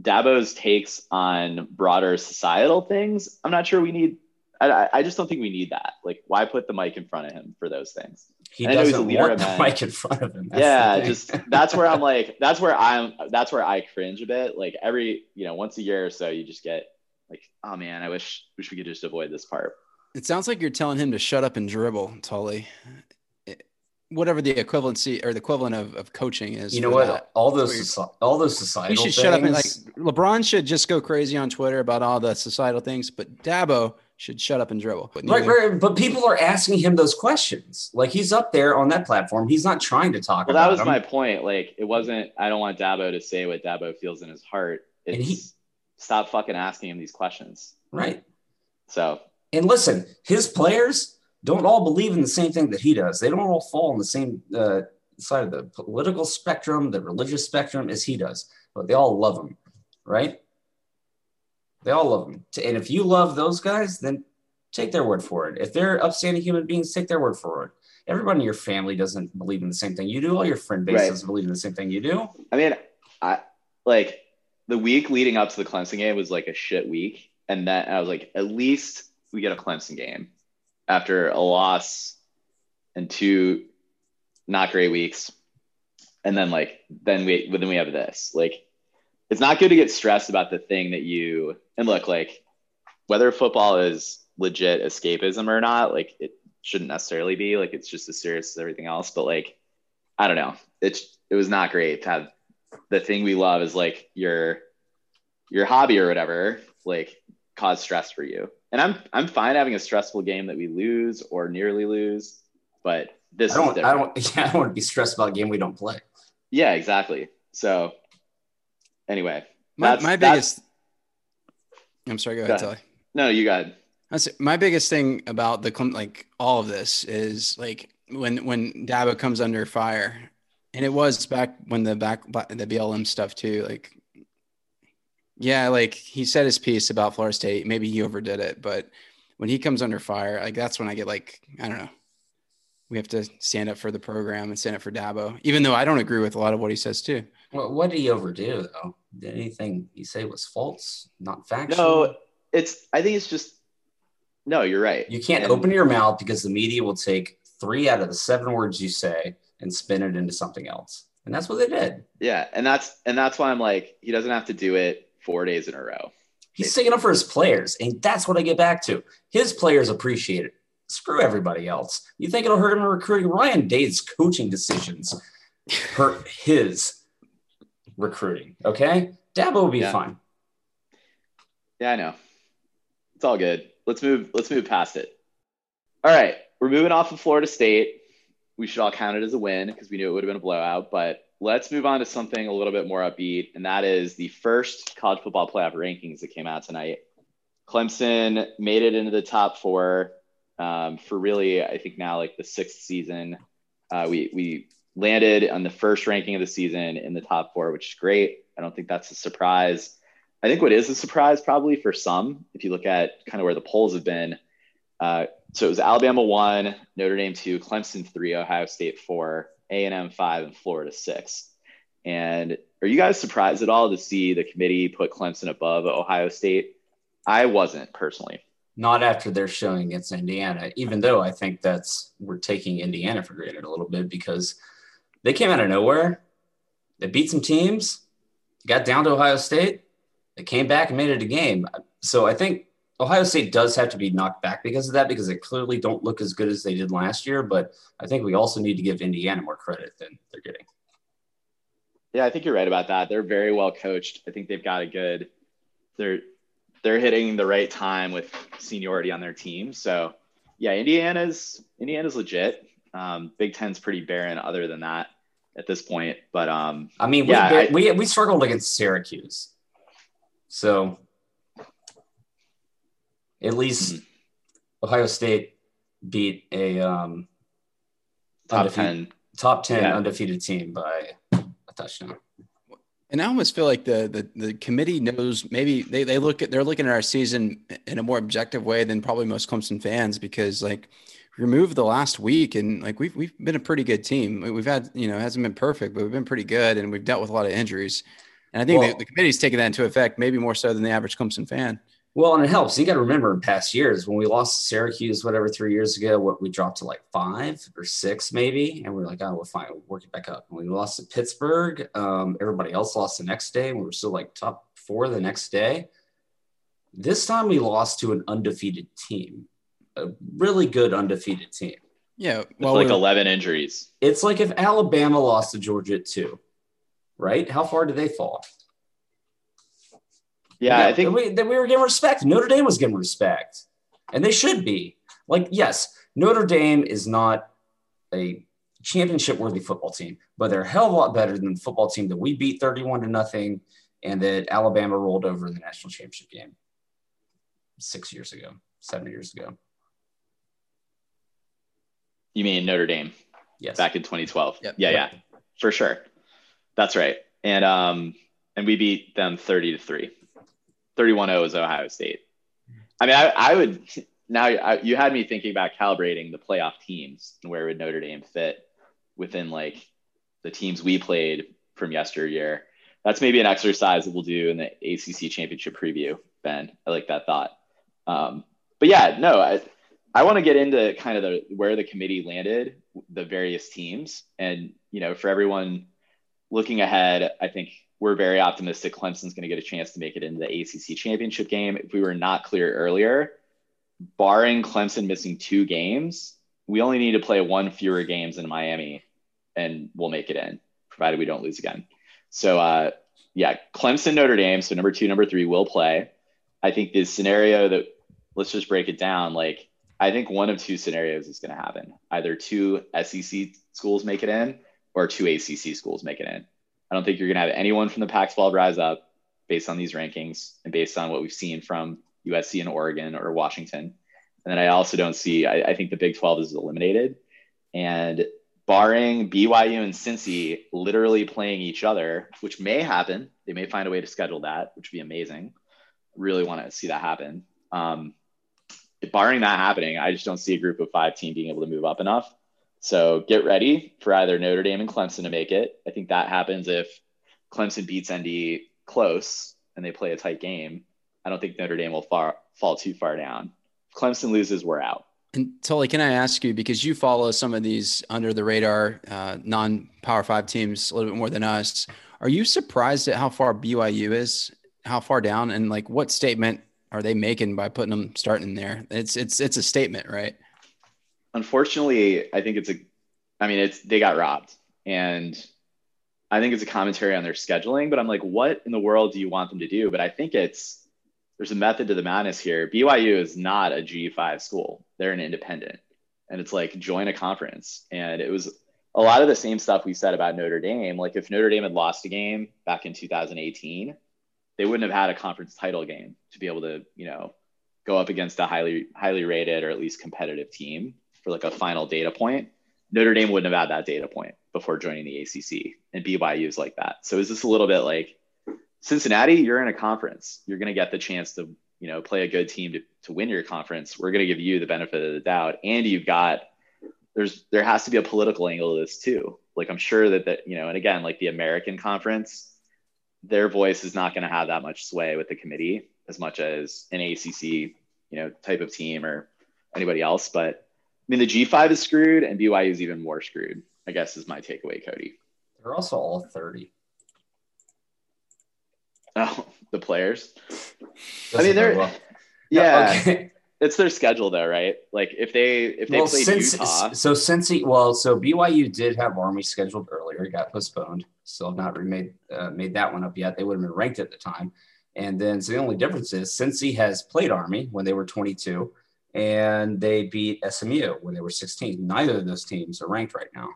Dabo's takes on broader societal things. I'm not sure we need. I- I, I just don't think we need that. Like, why put the mic in front of him for those things? he I know he's a doesn't leader want of the mic in front of him. That's yeah, just that's where I'm like, that's where I'm, that's where I cringe a bit. Like every, you know, once a year or so, you just get like, oh man, I wish, wish we could just avoid this part. It sounds like you're telling him to shut up and dribble, Tully. It- Whatever the equivalency or the equivalent of, of coaching is. you know what? that. All those soci- all those He societal should shut up and like LeBron should just go crazy on Twitter about all the societal things, but Dabo should shut up and dribble. But Right, right, but people are asking him those questions. Like he's up there on that platform. He's not trying to talk Well, about that was them. my point. Like, it wasn't, I don't want Dabo to say what Dabo feels in his heart. And It's he- stop fucking asking him these questions. right. So, And listen, his players don't all believe in the same thing that he does. They don't all fall on the same uh, side of the political spectrum, the religious spectrum as he does, but they all love him, right? They all love him. And if you love those guys, then take their word for it. If they're upstanding human beings, take their word for it. Everybody in your family doesn't believe in the same thing you do. All your friend base Right. doesn't believe in the same thing you do. I mean, I like the week leading up to the Clemson game was like a shit week. And then I was like, at least we get a Clemson game after a loss and two not great weeks. And then like then we then we have this. Like it's not good to get stressed about the thing that you and look like whether football is legit escapism or not, like it shouldn't necessarily be. Like it's just as serious as everything else. But like I don't know. It's it was not great to have the thing we love is like your your hobby or whatever like cause stress for you and i'm i'm fine having a stressful game that we lose or nearly lose but this I don't, different. I don't, yeah, I don't want to be stressed about a game we don't play. yeah exactly so anyway my, that's- my biggest. I'm sorry. Go Go ahead, ahead. Tully. no you got That's my biggest thing about the Clem- like all of this is like when when Dabo comes under fire, and it was back when the back the BLM stuff too. Like, yeah, like he said his piece about Florida State. Maybe he overdid it, but when he comes under fire, like that's when I get like I don't know. We have to stand up for the program and stand up for Dabo, even though I don't agree with a lot of what he says too. What, what did he overdo though? Did anything he say was false, not factual? no it's i think it's just no you're right You can't And- open your mouth because the media will take three out of the seven words you say and spin it into something else. And that's what they did. yeah and that's and that's why i'm like he doesn't have to do it four days in a row He's sticking up for his players. And that's what I get back to. His players appreciate it. Screw everybody else. You think it'll hurt him in recruiting? Ryan Day's coaching decisions hurt his recruiting. Okay? Dabo will be Yeah. fine. Yeah, I know. It's all good. Let's move. Let's move past it. All right, we're moving off of Florida State. We should all count it as a win because we knew it would have been a blowout. But let's move on to something a little bit more upbeat, and that is the first college football playoff rankings that came out tonight. Clemson made it into the top four um, for really, I think now like the sixth season. Uh, we we landed on the first ranking of the season in the top four, which is great. I don't think that's a surprise. I think what is a surprise probably for some, if you look at kind of where the polls have been. Uh, so it was Alabama one, Notre Dame two, Clemson three, Ohio State four, A and M five, and Florida six. And are you guys surprised at all to see the committee put Clemson above Ohio State? I wasn't personally. Not after their showing against Indiana, even though I think that's we're taking Indiana for granted a little bit because they came out of nowhere. They beat some teams, got down to Ohio State, they came back and made it a game. So I think Ohio State does have to be knocked back because of that, because they clearly don't look as good as they did last year. But I think we also need to give Indiana more credit than they're getting. Yeah, I think you're right about that. They're very well coached. I think they've got a good. They're they're hitting the right time with seniority on their team. So yeah, Indiana's Indiana's legit. Um, Big Ten's pretty barren other than that at this point. But um, I mean, Yeah, we, I- we we struggled against Syracuse, so at least Mhm. Ohio State beat a um, top undefeated- 10. top ten Yeah. undefeated team by a touchdown. And I almost feel like the the, the committee knows maybe they, they look at they're looking at our season in a more objective way than probably most Clemson fans because like remove the last week and like we've we've been a pretty good team. We've had you know it hasn't been perfect, but we've been pretty good and we've dealt with a lot of injuries. And I think Well- the, the committee's taking that into effect, maybe more so than the average Clemson fan. Well, and it helps. You got to remember in past years when we lost to Syracuse, whatever, three years ago, what we dropped to like five or six, maybe, and we are like, oh, we're fine, we'll work it back up. When we lost to Pittsburgh, um, everybody else lost the next day, and we were still like top four the next day. This time we lost to an undefeated team, a really good undefeated team. Yeah, With well, like 11 injuries. It's like if Alabama lost to Georgia at two, right? How far did they fall? Yeah, I think we, that we were getting respect. Notre Dame was getting respect, and they should be. Like, yes, Notre Dame is not a championship worthy football team, but they're a hell of a lot better than the football team that we beat 31 to nothing and that Alabama rolled over in the national championship game six years ago, seven years ago. you mean Notre Dame Yes. back in 2012. Yep. Yeah, Yep. yeah, for sure. That's right. And um, and we beat them 30 to three. 31-0 is Ohio State. I mean, I, I would now I, you had me thinking about calibrating the playoff teams and where would Notre Dame fit within like the teams we played from yesteryear. That's maybe an exercise that we'll do in the ACC championship preview, Ben. I like that thought. Um, but yeah, no, I, I want to get into kind of the where the committee landed, the various teams, and you know, for everyone looking ahead, I think we're very optimistic Clemson's going to get a chance to make it into the ACC championship game. If we were not clear earlier, barring Clemson missing two games, we only need to play one fewer games in Miami, and we'll make it in, provided we don't lose again. So, uh, yeah, Clemson, Notre Dame. So number two, number three will play. I think the scenario that let's just break it down. Like, I think one of two scenarios is going to happen. Either two SEC schools make it in, or two ACC schools make it in. I don't think you're going to have anyone from the Pac-12 rise up based on these rankings and based on what we've seen from USC and Oregon or Washington. And then I also don't see. I, I think the Big 12 is eliminated, and barring BYU and Cincy literally playing each other, which may happen, they may find a way to schedule that, which would be amazing. Really want to see that happen. Um, barring that happening, I just don't see a group of five team being able to move up enough. So get ready for either Notre Dame and Clemson to make it. I think that happens if Clemson beats ND close and they play a tight game. I don't think Notre Dame will far, fall too far down. If Clemson loses, we're out. And Tully, can I ask you because you follow some of these under the radar uh, non Power Five teams a little bit more than us? Are you surprised at how far BYU is? How far down? And like, what statement are they making by putting them starting there? It's it's it's a statement, right? Unfortunately, I think it's a. I mean, it's they got robbed, and I think it's a commentary on their scheduling. But I'm like, what in the world do you want them to do? But I think it's there's a method to the madness here. BYU is not a G5 school. They're an independent. And it's like join a conference. And it was a lot of the same stuff we said about Notre Dame. Like if Notre Dame had lost a game back in 2018, they wouldn't have had a conference title game to be able to, you know, go up against a highly highly rated or at least competitive team for like a final data point. Notre Dame wouldn't have had that data point before joining the ACC. And BYU is like that. So is this a little bit like Cincinnati, you're in a conference. You're going to get the chance to, you know, play a good team to, to win your conference. We're going to give you the benefit of the doubt. And you've got, there's, there has to be a political angle to this too. Like I'm sure that, that, you know, and again, like the American conference, their voice is not going to have that much sway with the committee as much as an ACC, you know, type of team or anybody else. But mean, the G5 is screwed and BYU is even more screwed, I guess is my takeaway, Cody. They're also all 30. Oh, the players. I Doesn't mean, they're, well. yeah, Okay. it's their schedule though, right? Like if they if they well, played since Utah, so Cincy well, so BYU did have Army scheduled earlier, got postponed. Still have not remade uh, made that one up yet. They would have been ranked at the time. And then so the only difference is Cincy has played Army when they were 22, and they beat SMU when they were 16. Neither of those teams are ranked right now.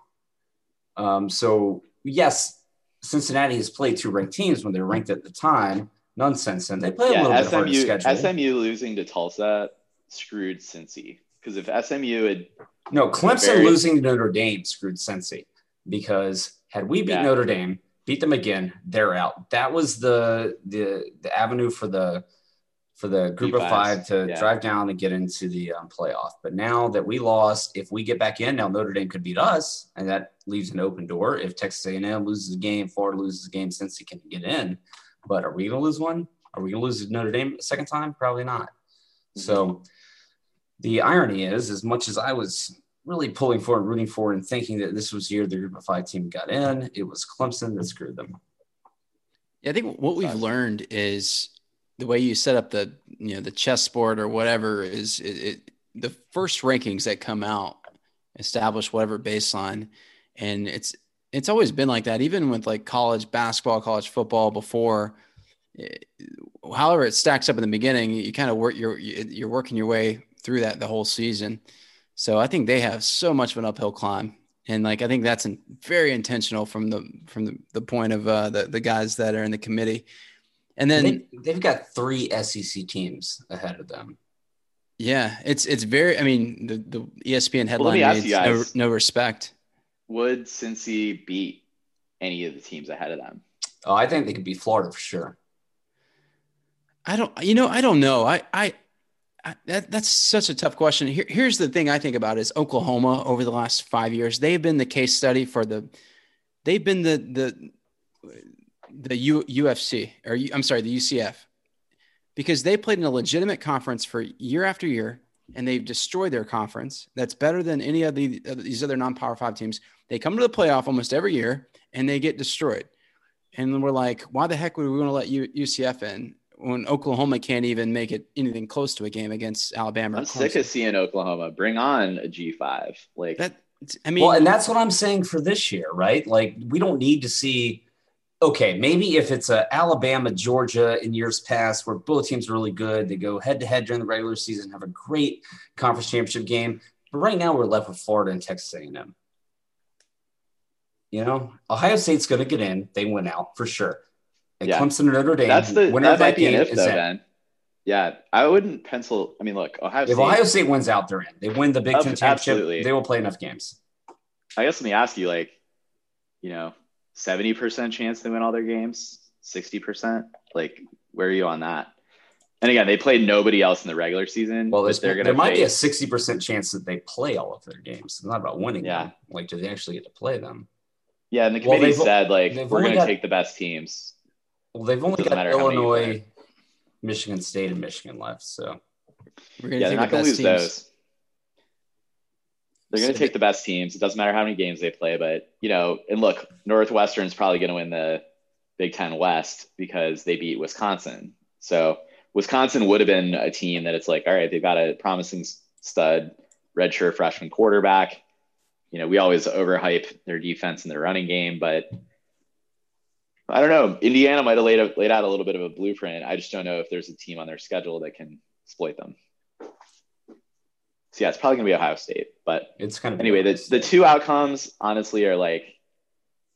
Um, so yes, Cincinnati has played two ranked teams when they were ranked at the time. Nonsense. And. They play a Yeah, little bit harder SMU schedule. SMU losing to Tulsa screwed Cincy because if SMU had No, Clemson Very- losing to Notre Dame screwed Cincy because had we beat Yeah. Notre Dame, beat them again, they're out. That was the the the avenue for the for the group of G5s, five to yeah. drive down and get into the um, playoff. But now that we lost, if we get back in, now Notre Dame could beat us, and that leaves an open door. If Texas A&M loses a game, Florida loses a game, Cincy can get in. But are we going to lose one? Are we going to lose Notre Dame a second time? Probably not. So the irony is, as much as I was really pulling for and rooting for and thinking that this was the year the group of five team got in, it was Clemson that screwed them. Yeah, I think what we've learned is the way you set up the you know the chessboard or whatever is it, it the first rankings that come out establish whatever baseline, and it's it's always been like that. Even with like college basketball, college football before. it- however, it stacks up in the beginning. You kind of work you're you're working your way through that the whole season. So I think they have so much of an uphill climb and like I think that's very intentional from the from the, the point of uh, the the guys that are in the committee, and then they, they've got three SEC teams ahead of them. yeah, it's it's very. I mean, the the ESPN headline me ask reads you no, no respect. would Cincy beat any of the teams ahead of them? Oh, I think they could beat Florida for sure. I don't. You know, I don't know. I I. I that, that's such a tough question. Here, here's the thing I think about is Oklahoma over the last five years. They've been the case study for the. They've been the the the U, UFC or U- I'm sorry the UCF because they played in a legitimate conference for year after year and they've destroyed their conference. That's better than any of the of these other non-power five teams. They come to the playoff almost every year and they get destroyed. And we're like, why the heck would we want to let U, UCF in when Oklahoma can't even make it anything close to a game against Alabama? I'm sick of seeing Oklahoma. Bring on a G5. Like that. I mean, well, and that's what I'm saying for this year, right? Like we don't need to see. Okay, maybe if it's a Alabama, Georgia in years past where both teams are really good, they go head to head during the regular season, have a great conference championship game. But right now, we're left with Florida and Texas A&M. You know, Ohio State's going to get in; they win out for sure. And Yeah. Clemson and Notre Dame. that's the winner that be an game if is though, in. Ben. Yeah, I wouldn't pencil. I mean, look, Ohio If State. Ohio State wins out, they're in. They win the Big Ten championship. absolutely. They will play enough games. I guess let me ask you, like, you know, seventy percent chance they win all their games, sixty percent. Like, where are you on that? And again, they played nobody else in the regular season. Well, but there's, they're going there to might be a sixty percent chance that they play all of their games. It's not about winning Yeah. them. Like, do they actually get to play them? Yeah, and the Well, committee they've- said like they've we're only going to got- take the best teams. Well, they've only got matter how many you Illinois. Michigan State, and Michigan left. So we're gonna Yeah, they're take not the going to best lose teams. those. They're going to So- take the best teams. It doesn't matter how many games they play, but you know, and look, Northwestern's probably going to win the Big Ten West because they beat Wisconsin. So Wisconsin would have been a team that it's like, all right, they've got a promising stud, redshirt freshman quarterback. You know, we always overhype their defense and their running game, but I don't know. Indiana might have laid, out- laid out a little bit of a blueprint. I just don't know if there's a team on their schedule that can exploit them. So yeah, it's probably gonna be Ohio State. But it's kind of anyway, the the two outcomes honestly are like,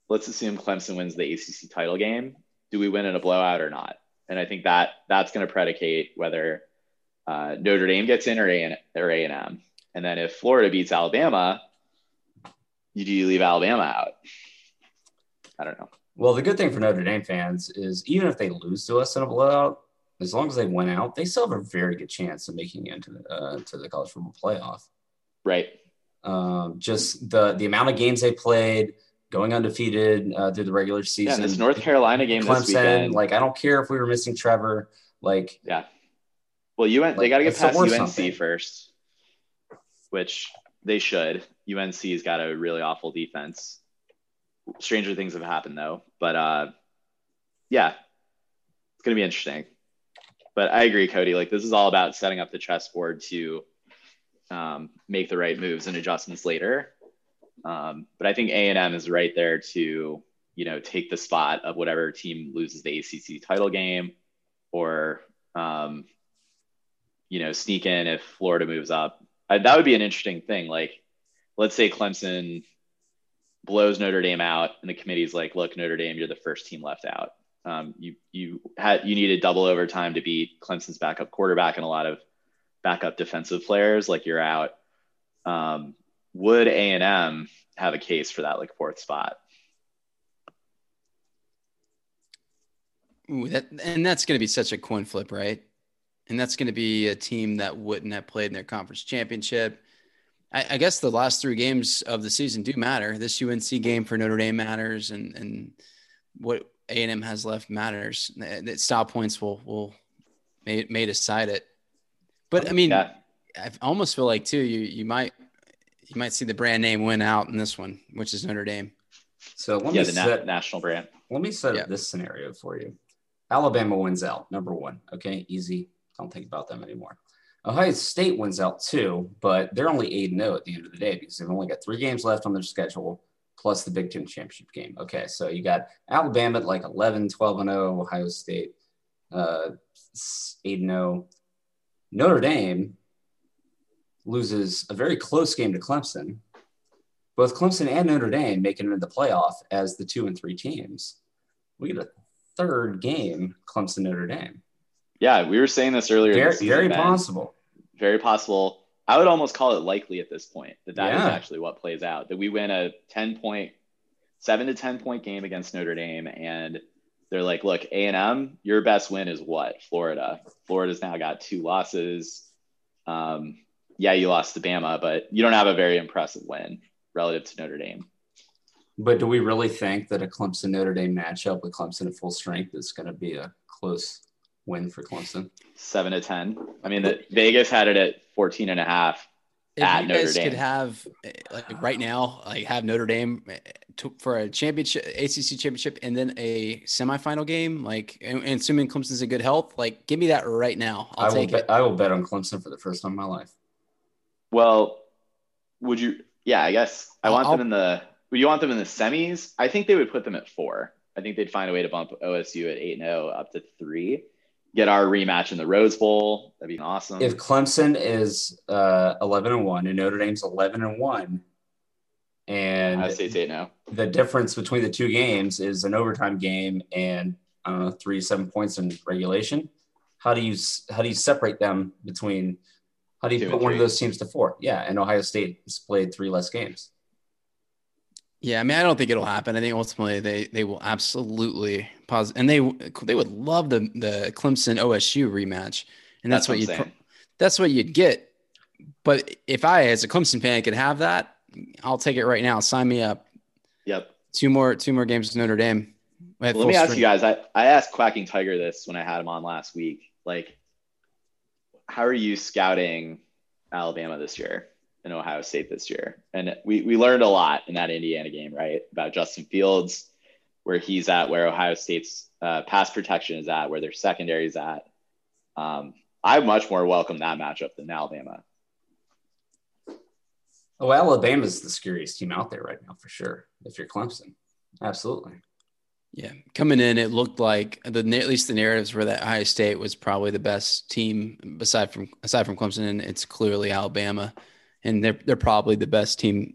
let's assume Clemson wins the ACC title game. Do we win in a blowout or not? And I think that that's going to predicate whether uh, Notre Dame gets in or A or A and M. And then if Florida beats Alabama, you do you leave Alabama out? I don't know. Well, the good thing for Notre Dame fans is even if they lose to us in a blowout, as long as they win out, they still have a very good chance of making it into the, uh, to the college football playoff. Right. Um, just the the amount of games they played, going undefeated uh, through the regular Yeah, season. and this North Carolina game this Clemson, weekend. like I don't care if we were missing Trevor. Like Yeah. Well, they Like, got to get past UNC something. first, which they should. UNC's got a really awful defense. Stranger things have happened though, but uh, yeah, it's gonna be interesting. But I agree, Cody. Like this is all about setting up the chessboard to um, make the right moves and adjustments later. Um, but I think A and M is right there to you know take the spot of whatever team loses the ACC title game or um, you know, sneak in if Florida moves up. I, that would be an interesting thing. Like, let's say Clemson blows Notre Dame out, and the committee's like, "Look, Notre Dame, you're the first team left out. Um, you you had you needed double overtime to beat Clemson's backup quarterback and a lot of backup defensive players. Like you're out. Um, would A and M have a case for that like fourth spot? Ooh, that and that's going to be such a coin flip, right? And that's going to be a team that wouldn't have played in their conference championship. I, I, guess the last three games of the season do matter. This UNC game for Notre Dame matters, and and what A and M has left matters. The stop points will will may may decide it. But I mean, yeah. I almost feel like too you you might you might see the brand name win out in this one, which is Notre Dame. So let yeah, me the set, na- national brand. Let me set yeah. up this scenario for you. Alabama wins out, number one. Okay, easy. Don't think about them anymore. Ohio State wins out too, but they're only 8 0 at the end of the day because they've only got three games left on their schedule plus the Big Ten championship game. Okay, so you got Alabama at like 11, 12 0, Ohio State uh, 8 0. Notre Dame loses a very close game to Clemson. Both Clemson and Notre Dame making it into the playoff as the two and three teams. We get a third game, Clemson Notre Dame. Yeah, we were saying this earlier. Very, season, very possible. Very possible. I would almost call it likely at this point that that yeah. is actually what plays out. That we win a ten point, seven to ten point game against Notre Dame, and they're like, "Look, A and M, your best win is what? Florida. Florida's now got two losses. Um, yeah, you lost to Bama, but you don't have a very impressive win relative to Notre Dame." But do we really think that a Clemson Notre Dame matchup with Clemson at full strength is going to be a close win for Clemson? Seven to 10. I mean, the, Vegas had it at 14 and a half. If at you Notre guys Dame. could have, like right now, like have Notre Dame eh, to, for a championship, ACC championship, and then a semifinal game, like, and, and assuming Clemson's in good health, like, give me that right now. I'll I take will it. Bet, I will bet on Clemson for the first time in my life. Well, would you? Yeah, I guess I want I'll, them in the would you want them in the semis? I think they would put them at four. I think they'd find a way to bump OSU at 8 and 0 up to three. Get our rematch in the Rose Bowl. That'd be awesome. If Clemson is uh, 11 and 1 and Notre Dame's 11 and 1, and Ohio State's 8 now. The difference between the two games is an overtime game and I don't know, three seven points in regulation. How do you how do you separate them between how do you two put one of those teams to four? Yeah, and Ohio State has played three less games. Yeah, I mean, I don't think it'll happen. I think ultimately they they will absolutely pause, and they they would love the the Clemson OSU rematch, and that's, that's what, you that's what you'd get. But if I, as a Clemson fan, could have that, I'll take it right now. Sign me up. Yep. Two more two more games with Notre Dame. Well, let me ask you guys. I I asked Quacking Tiger this when I had him on last week. Like, how are you scouting Alabama this year? In Ohio State this year. And we, we learned a lot in that Indiana game, right? About Justin Fields, where he's at, where Ohio State's uh, pass protection is at, where their secondary is at. Um, I much more welcome that matchup than Alabama. Oh, Alabama's the scariest team out there right now, for sure. If you're Clemson, absolutely. Yeah, coming in, it looked like the at least the narratives were that Ohio State was probably the best team aside from aside from Clemson, and it's clearly Alabama and they're they're probably the best team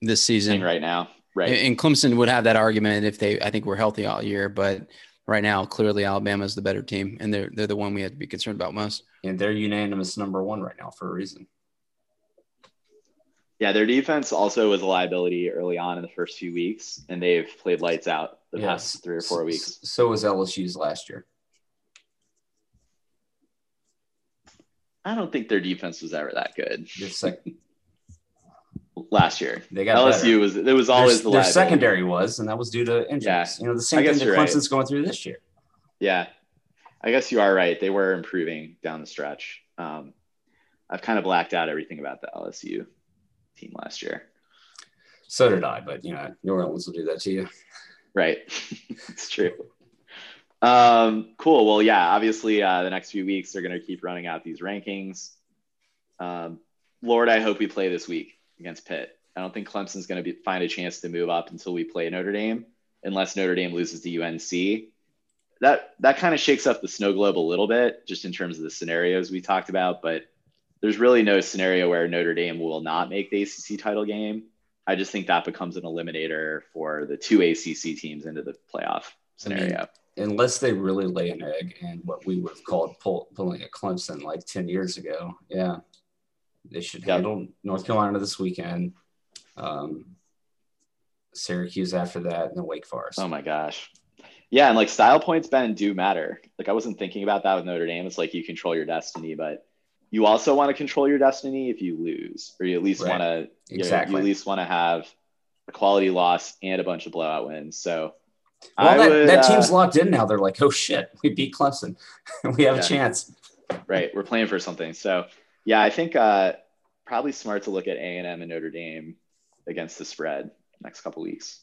this season right now. Right. And Clemson would have that argument if they I think we're healthy all year, but right now clearly Alabama is the better team and they're they're the one we have to be concerned about most. And they're unanimous number 1 right now for a reason. Yeah, their defense also was a liability early on in the first few weeks, and they've played lights out the yes. past three or four weeks. So was LSU's last year. I don't think their defense was ever that good. Last year, they got LSU better. was it was always their, the their secondary was, and that was due to injuries. Yeah. You know, the same thing that Clemson's right. going through this year. Yeah, I guess you are right. They were improving down the stretch. Um, I've kind of blacked out everything about the LSU team last year. So did I, but you know, New Orleans will do that to you. Right, it's true. Um, cool. Well, yeah, obviously, uh, the next few weeks they're going to keep running out these rankings. Um, Lord, I hope we play this week against Pitt. I don't think Clemson's going to find a chance to move up until we play Notre Dame, unless Notre Dame loses to UNC. that that kind of shakes up the snow globe a little bit, just in terms of the scenarios we talked about. But there's really no scenario where Notre Dame will not make the ACC title game. I just think that becomes an eliminator for the two ACC teams into the playoff scenario. I mean, unless they really lay an egg and what we would have called pull, pulling a Clemson like 10 years ago. Yeah. They should Yep. handle North Carolina this weekend. Um, Syracuse after that, and then Wake Forest. Oh my gosh. Yeah, and like style points, Ben, do matter. Like I wasn't thinking about that with Notre Dame. It's like you control your destiny, but you also want to control your destiny if you lose, or you at least Right. want to you, know, Exactly. you at least want to have a quality loss and a bunch of blowout wins. So well, that, would, that uh, team's locked in now. They're like, oh shit, we beat Clemson. we have Yeah. a chance. right. We're playing for something. So yeah, I think uh, probably smart to look at A and M and Notre Dame against the spread next couple weeks.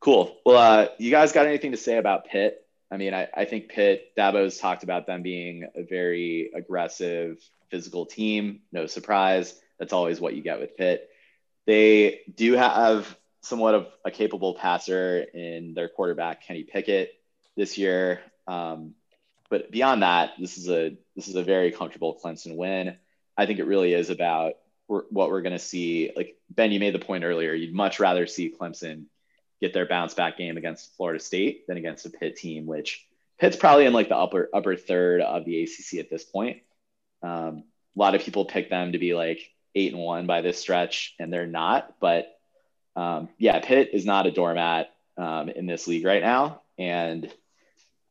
Cool. Well, uh, you guys got anything to say about Pitt? I mean, I, I think Pitt, Dabo's talked about them being a very aggressive, physical team. No surprise. That's always what you get with Pitt. They do have somewhat of a capable passer in their quarterback, Kenny Pickett, this year. Um, but beyond that, this is a this is a very comfortable Clemson win. I think it really is about what we're going to see. Like Ben, you made the point earlier. You'd much rather see Clemson get their bounce back game against Florida State than against a Pitt team, which Pitt's probably in like the upper upper third of the ACC at this point. Um, a lot of people pick them to be like eight and one by this stretch, and they're not. But um, yeah, Pitt is not a doormat um, in this league right now, and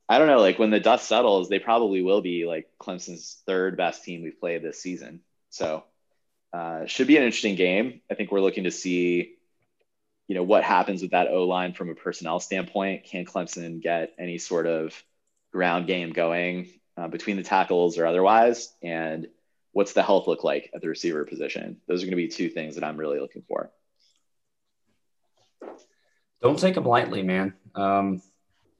I don't know. Like when the dust settles, they probably will be like Clemson's third best team we've played this season. So uh, should be an interesting game. I think we're looking to see, you know, what happens with that O line from a personnel standpoint. Can Clemson get any sort of ground game going uh, between the tackles or otherwise? And what's the health look like at the receiver position? Those are going to be two things that I'm really looking for. Don't take them lightly, man. Um,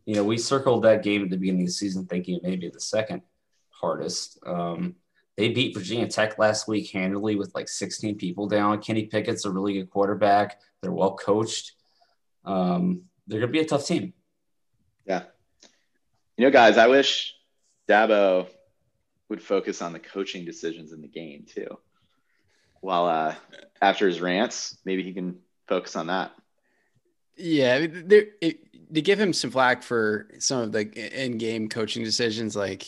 you know, we circled that game at the beginning of the season thinking it may be the second hardest. Um, they beat Virginia Tech last week handily with like 16 people down. Kenny Pickett's a really good quarterback. They're well coached. Um, they're going to be a tough team. Yeah. You know, guys, I wish Dabo would focus on the coaching decisions in the game too. While uh, after his rants, maybe he can focus on that. Yeah, I mean, there it, to give him some flack for some of the in-game coaching decisions, like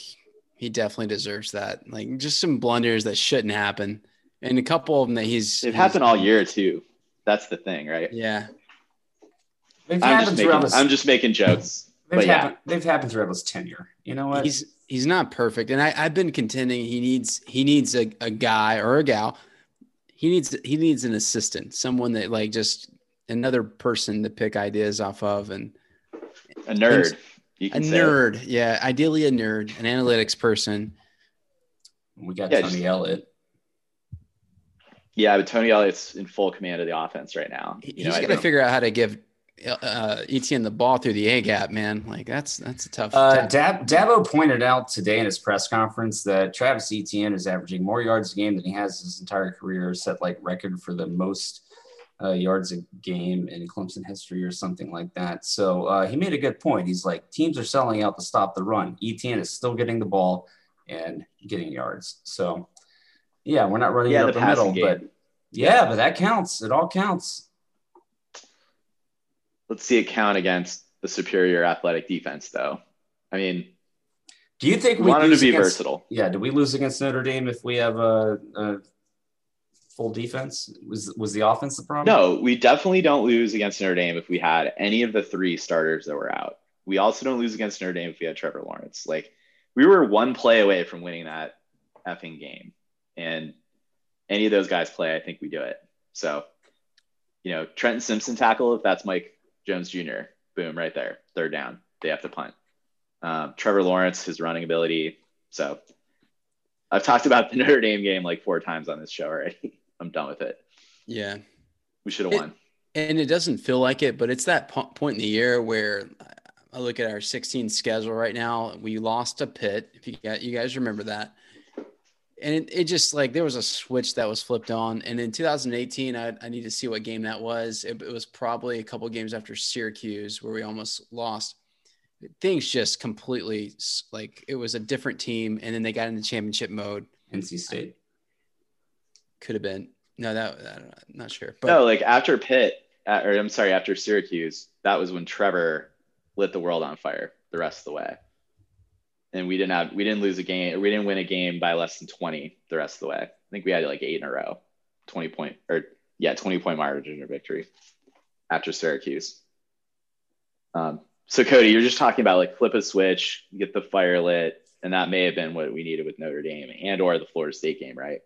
he definitely deserves that. Like just some blunders that shouldn't happen, and a couple of them that he's. They've happened all year too. That's the thing, right? Yeah, They've I'm just making his, I'm just making jokes. they've, but yeah. happened, they've happened throughout his tenure. You know what? he's he's not perfect, and I I've been contending he needs he needs a, a guy or a gal. He needs he needs an assistant, someone that like just another person to pick ideas off of, and A nerd. You a can say it. nerd. Yeah, ideally a nerd, an analytics person. we got Yeah, Tony just- Elliott. Yeah, but Tony Elliott's in full command of the offense right now. He- You know, He's I got to figure out how to give uh, Etienne the ball through the A gap, man. Like that's that's a tough. Uh, tough- Dab, Dabo pointed out today in his press conference that Travis Etienne is averaging more yards a game than he has his entire career, set like record for the most uh, yards a game in Clemson history or something like that. So uh, he made a good point. He's like, teams are selling out to stop the run. Etienne is still getting the ball and getting yards. So yeah, we're not running Yeah, the up the middle, passing but yeah, but that counts. It all counts. Let's see it count against the superior athletic defense, though. I mean, Do you think we we want him to be against- versatile. Yeah, do we lose against Notre Dame if we have a, a full defense? Was was the offense the problem? No, we definitely don't lose against Notre Dame if we had any of the three starters that were out. We also don't lose against Notre Dame if we had Trevor Lawrence. Like we were one play away from winning that effing game. And any of those guys play, I think we do it. So, you know, Trenton Simpson tackle, if that's Mike Jones Jr., boom, right there. Third down. They have to punt. Um, Trevor Lawrence, his running ability. So I've talked about the Notre Dame game like four times on this show already. I'm done with it. yeah, We should have won. and it doesn't feel like it, but it's that po- point in the year where I look at our 16 schedule right now. We lost to Pitt. If you got you guys remember that, and it, it, just like there was a switch that was flipped on. And in 2018, I, I need to see what game that was. It, it was probably a couple games after Syracuse where we almost lost. Things just completely like it was a different team, and then they got into championship mode. NC State could have been. No, that I'm not sure. But no, like after Pitt, or I'm sorry, after Syracuse, that was when Trevor lit the world on fire the rest of the way. And we didn't have we didn't lose a game we didn't win a game by less than 20 the rest of the way. I think we had like eight in a row. 20 point or yeah 20 point margin of victory after syracuse. Um, so cody you're just talking about like flip a switch get the fire lit and that may have been what we needed with notre dame and or the florida state game right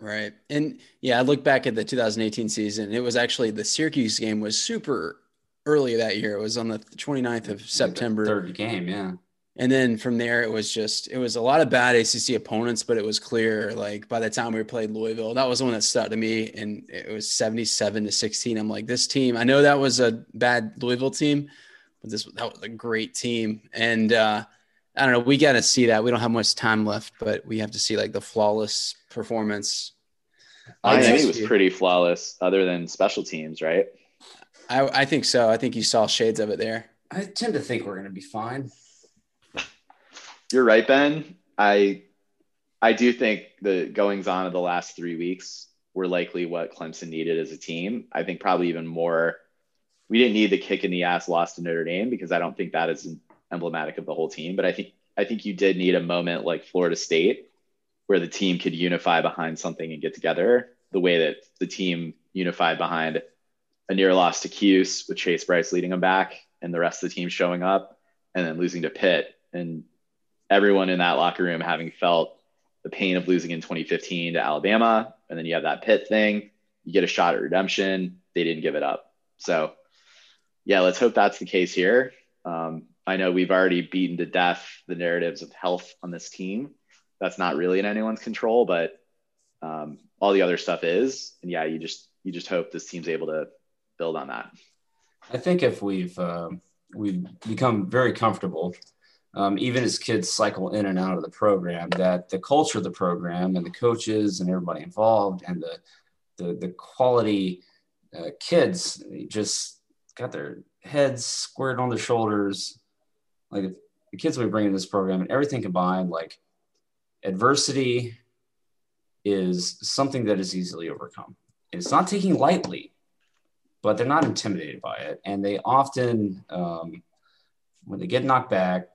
right and yeah i look back at the 2018 season it was actually the syracuse game was super early that year it was on the 29th of september third game yeah and then from there, it was just it was a lot of bad ACC opponents, but it was clear like by the time we played Louisville, that was the one that stuck to me, and it was seventy seven to sixteen. I'm like, this team. I know that was a bad Louisville team, but this that was a great team, and uh, I don't know. We got to see that. We don't have much time left, but we have to see like the flawless performance. I think it was pretty flawless, other than special teams, right? I, I think so. I think you saw shades of it there. I tend to think we're going to be fine. You're right, Ben. I I do think the goings on of the last three weeks were likely what Clemson needed as a team. I think probably even more. We didn't need the kick in the ass loss to Notre Dame because I don't think that is emblematic of the whole team. But I think I think you did need a moment like Florida State where the team could unify behind something and get together the way that the team unified behind a near loss to Cuse with Chase Brice leading them back and the rest of the team showing up and then losing to Pitt. And everyone in that locker room having felt the pain of losing in 2015 to Alabama. And then you have that Pitt thing. You get a shot at redemption. They didn't give it up. So, yeah, let's hope that's the case here. Um, I know we've already beaten to death the narratives of health on this team. That's not really in anyone's control, but um, all the other stuff is. And yeah, you just you just hope this team's able to build on that. I think if we've uh, we've become very comfortable um, even as kids cycle in and out of the program, that the culture of the program and the coaches and everybody involved and the the, the quality uh, kids just got their heads squared on their shoulders. Like the kids we bring in this program and everything combined, like adversity is something that is easily overcome. It's not taking lightly, but they're not intimidated by it. And they often, um, when they get knocked back,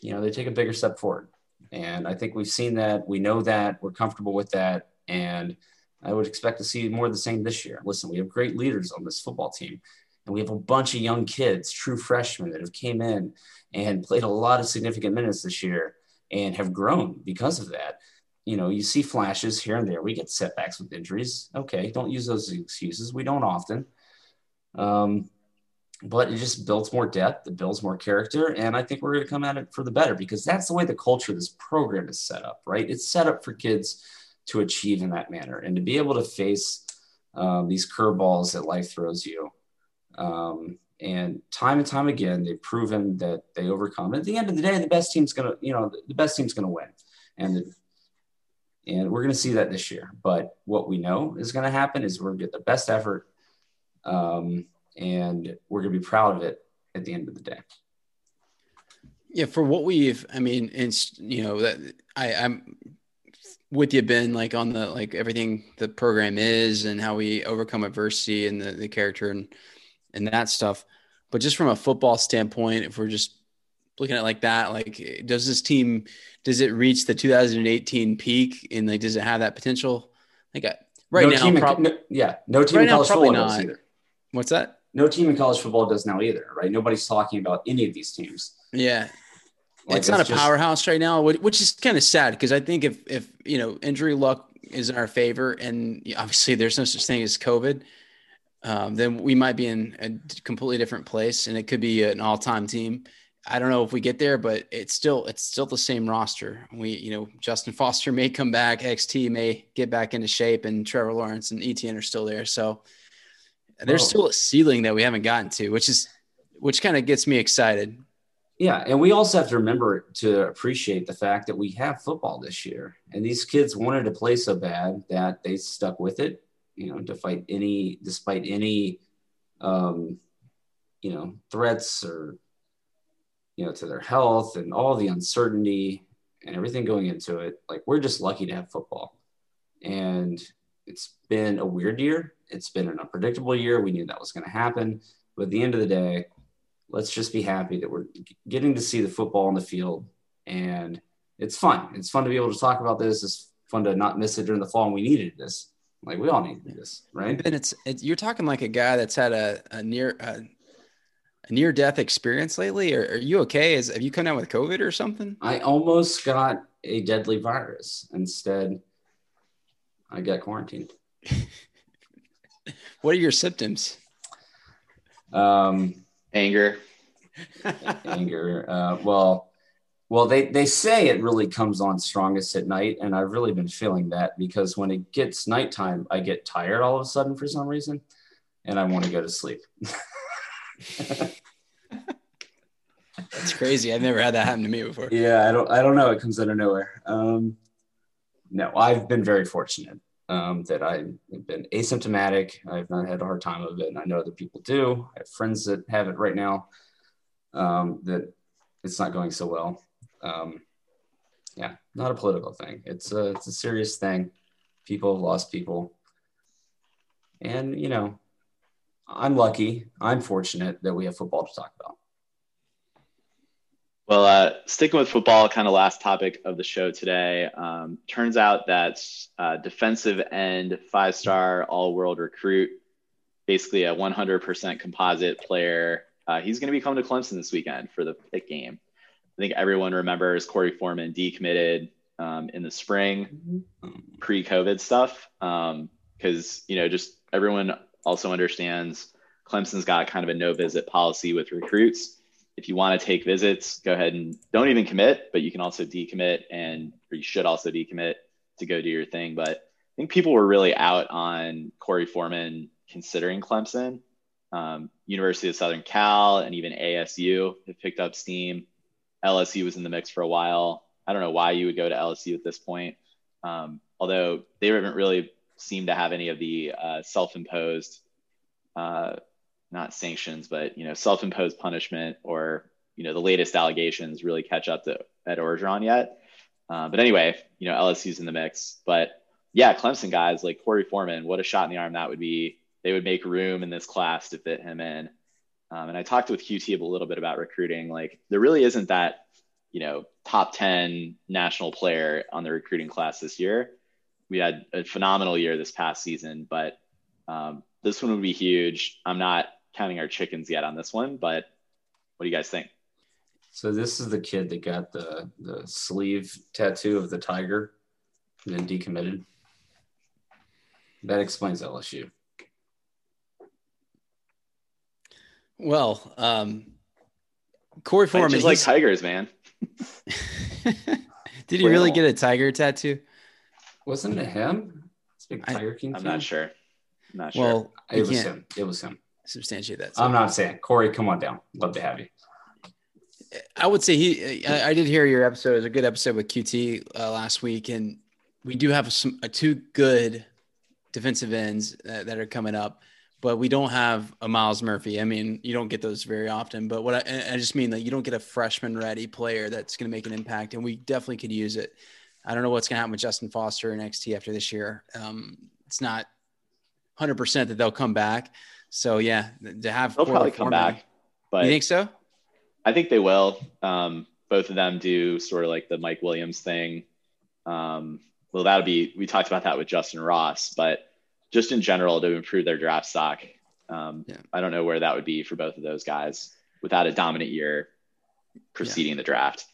you know, they take a bigger step forward. And I think we've seen that. We know that. We're comfortable with that. And I would expect to see more of the same this year. Listen, we have great leaders on this football team. And we have a bunch of young kids, true freshmen that have came in and played a lot of significant minutes this year and have grown because of that. You know, you see flashes here and there. We get setbacks with injuries. Okay, don't use those excuses. We don't often. Um, but it just builds more depth, it builds more character, and I think we're going to come at it for the better because that's the way the culture of this program is set up, right? It's set up for kids to achieve in that manner and to be able to face um, these curveballs that life throws you. Um, and time and time again, they've proven that they overcome. At the end of the day, the best team's to, you know, the best team's to win, and the, and we're to see that this year. But what we know is to happen is we're to get the best effort. Um, and we're to be proud of it at the end of the day. Yeah, for what we've, I mean, it's you know that I, I'm with you, Ben, like on the like everything the program is and how we overcome adversity and the, the character and and that stuff. But just from a football standpoint, if we're just looking at like that, like does this team does it reach the 2018 peak and like does it have that potential? Like right no now, prob- no, yeah, no team right in college now, football not. either. What's that? no team in college football does now either, right? Nobody's talking about any of these teams. Yeah. Like it's, not a just, powerhouse right now, which is kind of sad because I think if if you know injury luck is in our favor, and obviously there's no such thing as COVID, um, then we might be in a completely different place, and it could be an all-time team. I don't know if we get there, but it's still it's still the same roster. We you know Justin Foster may come back, XT may get back into shape, and Trevor Lawrence and Etienne are still there. So there's still a ceiling that we haven't gotten to, which is which kind of gets me excited. Yeah, and we also have to remember to appreciate the fact that we have football this year, and these kids wanted to play so bad that they stuck with it. You know, despite any despite any, um, you know, threats or you know to their health and all the uncertainty and everything going into it. Like we're just lucky to have football, and it's been a weird year. It's been an unpredictable year. We knew that was going to happen, but at the end of the day let's just be happy that we're getting to see the football on the field and it's fun. It's fun to be able to talk about this. It's fun to not miss it during the fall. And we needed this. Like we all need this, right? And it's, it's you're talking like a guy that's had a, a near a, a near death experience lately. Or are you okay? Is have you come down with COVID or something? I almost got a deadly virus. Instead, I got quarantined. what are your symptoms? Um, anger anger uh, well well they they say it really comes on strongest at night and i've really been feeling that because when it gets nighttime i get tired all of a sudden for some reason and i want to go to sleep that's crazy i've never had that happen to me before yeah i don't i don't know it comes out of nowhere um no i've been very fortunate um, that I've been asymptomatic. I've not had a hard time of it. And I know other people do. I have friends that have it right now um, that it's not going so well. Um, yeah, not a political thing. It's a, it's a serious thing. People have lost people. And, you know, I'm lucky. I'm fortunate that we have football to talk about. Well, uh, sticking with football, kind of last topic of the show today. Um, turns out that uh, defensive end, five star all world recruit, basically a 100% composite player, uh, he's going to be coming to Clemson this weekend for the Pitt game. I think everyone remembers Korey Foreman decommitted um, in the spring, pre COVID stuff. Because, um, you know, just everyone also understands Clemson's got kind of a no visit policy with recruits if you want to take visits, go ahead and don't even commit, but you can also decommit and or you should also decommit to go do your thing. But I think people were really out on Korey Foreman considering Clemson. Um, University of Southern Cal and even ASU have picked up steam. LSU was in the mix for a while. I don't know why you would go to LSU at this point, um, although they haven't really seemed to have any of the uh, self-imposed uh, not sanctions, but you know, self-imposed punishment or you know, the latest allegations really catch up to Ed Orgeron yet. Uh, but anyway, you know, LSU's in the mix. But yeah, Clemson guys like Korey Foreman, what a shot in the arm that would be. They would make room in this class to fit him in. Um, and I talked with QT a little bit about recruiting. Like, there really isn't that, you know, top 10 national player on the recruiting class this year. We had a phenomenal year this past season, but um, this one would be huge. I'm not counting our chickens yet on this one, but what do you guys think? So this is the kid that got the the sleeve tattoo of the tiger and then decommitted. That explains LSU. Well, um, Korey Foreman, just like tigers, man. Did he really get a tiger tattoo? Wasn't it him? It's big Tiger King. I'm fan? not sure. I'm not sure. Well, It was him. It was him. substantiate that. I'm not saying Korey. Come on down. Love to have you. I would say he. I, I did hear your episode. It was a good episode with QT uh, last week, and we do have some uh, two good defensive ends uh, that are coming up, but we don't have a Myles Murphy. I mean, you don't get those very often. But what I, I just mean that you don't get a freshman ready player that's going to make an impact, and we definitely could use it. I don't know what's going to happen with Justin Foster and XT after this year. Um, it's not 100% that they'll come back. So yeah, to have They'll probably come back, but you think so? I think they will. Um, both of them do sort of like the Mike Williams thing. Um, well, that'll be, we talked about that with Justin Ross, but just in general to improve their draft stock. Um, Yeah. I don't know where that would be for both of those guys without a dominant year preceding the draft.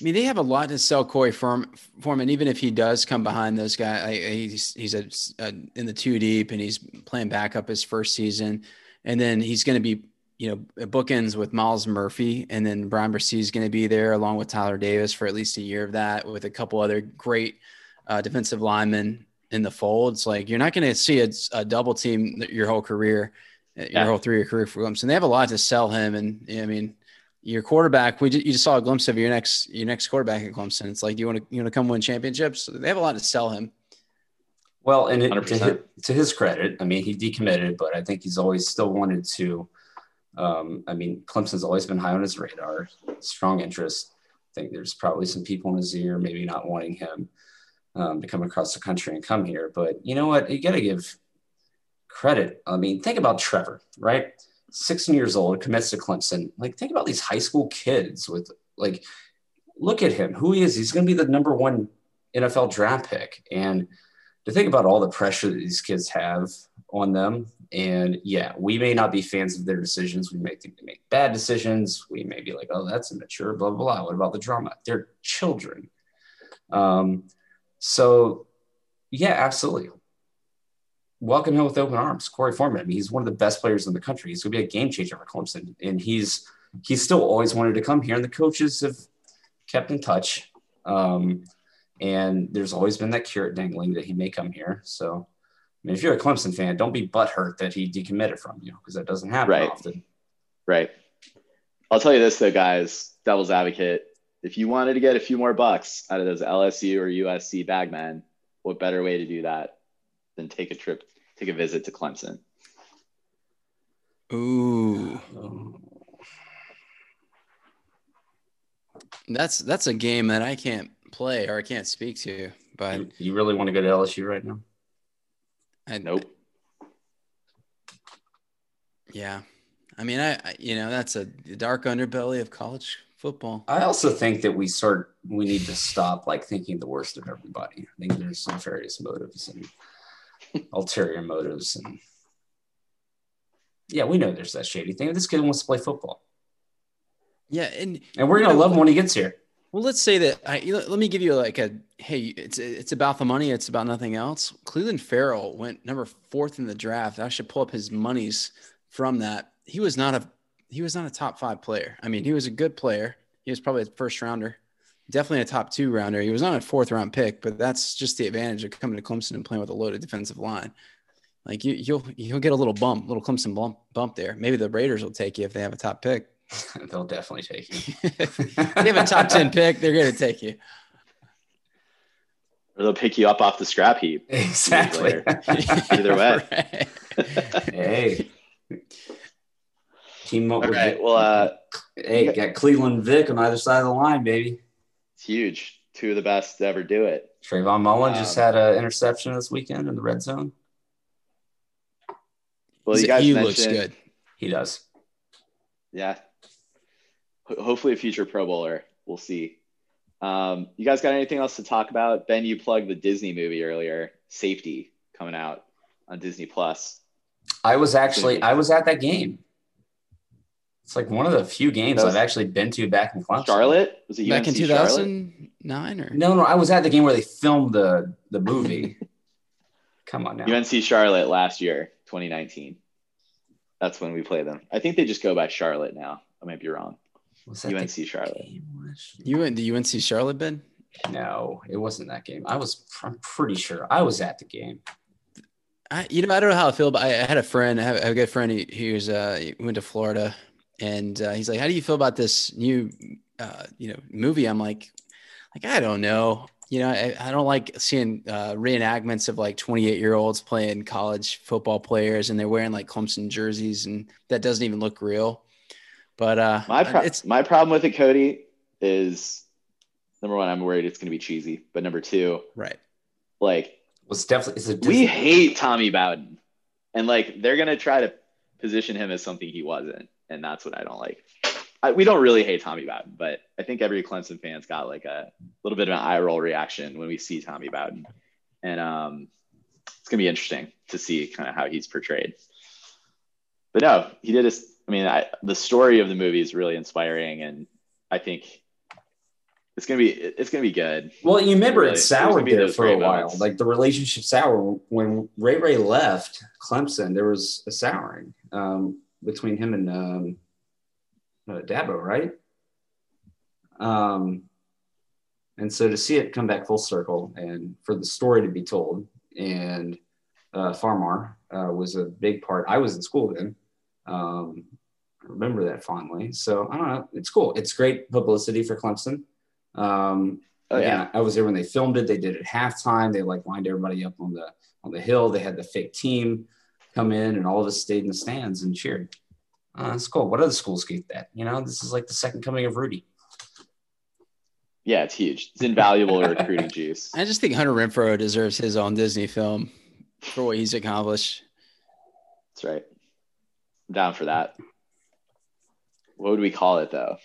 I mean, they have a lot to sell Korey Form, Foreman, even if he does come behind those guys. He's he's a, a, in the two deep and he's playing backup his first season, and then he's going to be you know bookends with Myles Murphy, and then Bryan Bresee is going to be there along with Tyler Davis for at least a year of that, with a couple other great uh, defensive linemen in the fold. It's like you're not going to see a, a double team your whole career, your Yeah. whole three year career for Clemson. They have a lot to sell him, and I mean your quarterback. We just, you just saw a glimpse of your next your next quarterback at Clemson. It's like you want to you want to come win championships. They have a lot to sell him. Well, and it, to, his, to his credit, I mean, he decommitted, but I think he's always still wanted to. Um, I mean, Clemson's always been high on his radar, strong interest. I think there's probably some people in his ear maybe not wanting him um, to come across the country and come here. But you know what? You got to give credit. I mean, think about Trevor, right? 16 years old, commits to Clemson. Like, think about these high school kids with, like, look at him, who he is. He's going to be the number one NFL draft pick. And to think about all the pressure that these kids have on them. And yeah, we may not be fans of their decisions. We may think they make bad decisions. We may be like, oh, that's immature, blah, blah, blah. What about the drama? They're children. Um, so, yeah, absolutely. Welcome him with open arms. Korey Foreman. I mean, he's one of the best players in the country. He's going to be a game changer for Clemson. And he's he's still always wanted to come here. And the coaches have kept in touch. Um, and there's always been that carrot dangling that he may come here. So, I mean, if you're a Clemson fan, don't be butthurt that he decommitted from you because that doesn't happen Right. often. Right. I'll tell you this though, guys, devil's advocate. If you wanted to get a few more bucks out of those LSU or USC bagmen, what better way to do that than take a trip, take a visit to Clemson? Ooh, that's that's a game that I can't play or I can't speak to. But you, you really want to go to LSU right now? I, Nope. Yeah, I mean, I, I you know that's a dark underbelly of college football. I also think that we sort we need to stop like thinking the worst of everybody. I think there's some various motives and ulterior motives and yeah, we know there's that shady thing. This kid wants to play football. Yeah, and And we're gonna love him when he gets here. Well, let's say that I let me give you like a hey, it's it's about the money, it's about nothing else. Clelin Ferrell went number fourth in the draft. I should pull up his monies from that. He was not a he was not a top five player. I mean, he was a good player. He was probably a first rounder, definitely a top two rounder. He was not a fourth round pick, but that's just the advantage of coming to Clemson and playing with a loaded defensive line. Like you, you'll you'll get a little bump, little Clemson bump bump there. Maybe the Raiders will take you if they have a top pick. They'll definitely take you. if they have a top ten pick, they're going to take you. Or they'll pick you up off the scrap heap. Exactly. Either way. Hey. Team up All with right. Well, uh, hey, got Clelin Vic on either side of the line, baby. it's huge. Two of the best to ever do it. Trayvon Mullen just Um, had an interception this weekend in the red zone. Well, you guys he looks good. He does. Yeah. Ho- hopefully, a future Pro Bowler. We'll see. Um, you guys got anything else to talk about? Ben, you plugged the Disney movie earlier, Safety, coming out on Disney Plus. I was actually I was at that game. It's like one of the few games I've actually been to back in Clemson. Charlotte was it UNC Back in 2009 or No, no, I was at the game where they filmed the the movie. Come on now. UNC Charlotte last year, 2019. That's when we play them. I think they just go by Charlotte now. I might be wrong. Was that the UNC Charlotte. game you went to UNC Charlotte, Ben? No, it wasn't that game. I was I'm pretty sure I was at the game. I, you know, I don't know how I feel, but I, I had a friend, I have, I have a good friend. He, he was, uh, he went to Florida, and uh, he's like, "How do you feel about this new, uh, you know, movie?" I'm like, like I don't know. You know, I, I don't like seeing uh, reenactments of like 28 year olds playing college football players, and they're wearing like Clemson jerseys, and that doesn't even look real. But uh, My pro- it's my problem with it, Cody, is number one, I'm worried it's going to be cheesy. But number two, right. like Was definitely it's a we hate Tommy Bowden, and like they're going to try to position him as something he wasn't, and that's what I don't like. I, we don't really hate Tommy Bowden, but I think every Clemson fan's got like a little bit of an eye roll reaction when we see Tommy Bowden, and um, it's gonna be interesting to see kind of how he's portrayed. But no, he did. His, I mean, I, the story of the movie is really inspiring, and I think it's gonna be it's gonna be good. Well, you remember Really, it soured there for a while. moments. Like the relationship sour when Ray Ray left Clemson, there was a souring um, between him and um, uh, Dabo, right? Um, and so to see it come back full circle and for the story to be told, and uh, Fahmarr uh, was a big part. I was in school then. Um, remember that fondly. So I don't know. It's cool. It's great publicity for Clemson. Um, Oh, again, yeah. I was there when they filmed it. They did it halftime. They like lined everybody up on the on the hill. They had the fake team come in, and all of us stayed in the stands and cheered. Uh, it's cool. What other schools get that? You know, this is like the second coming of Rudy. Yeah, it's huge. It's invaluable recruiting juice. I just think Hunter Renfrow deserves his own Disney film for what he's accomplished. That's right. I'm down for that. What would we call it though?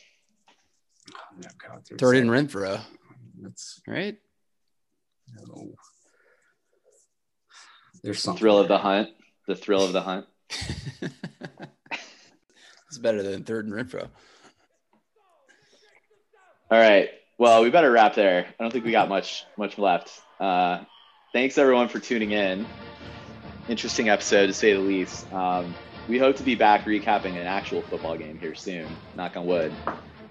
Oh, God, Third in Renfrow, That's right? no. There's something. Thrill of the hunt. The thrill of the hunt. it's better than third and Renfrow. All right. Well, we better wrap there. I don't think we got much much left. Uh, thanks everyone for tuning in. Interesting episode to say the least. Um, we hope to be back recapping an actual football game here soon. Knock on wood.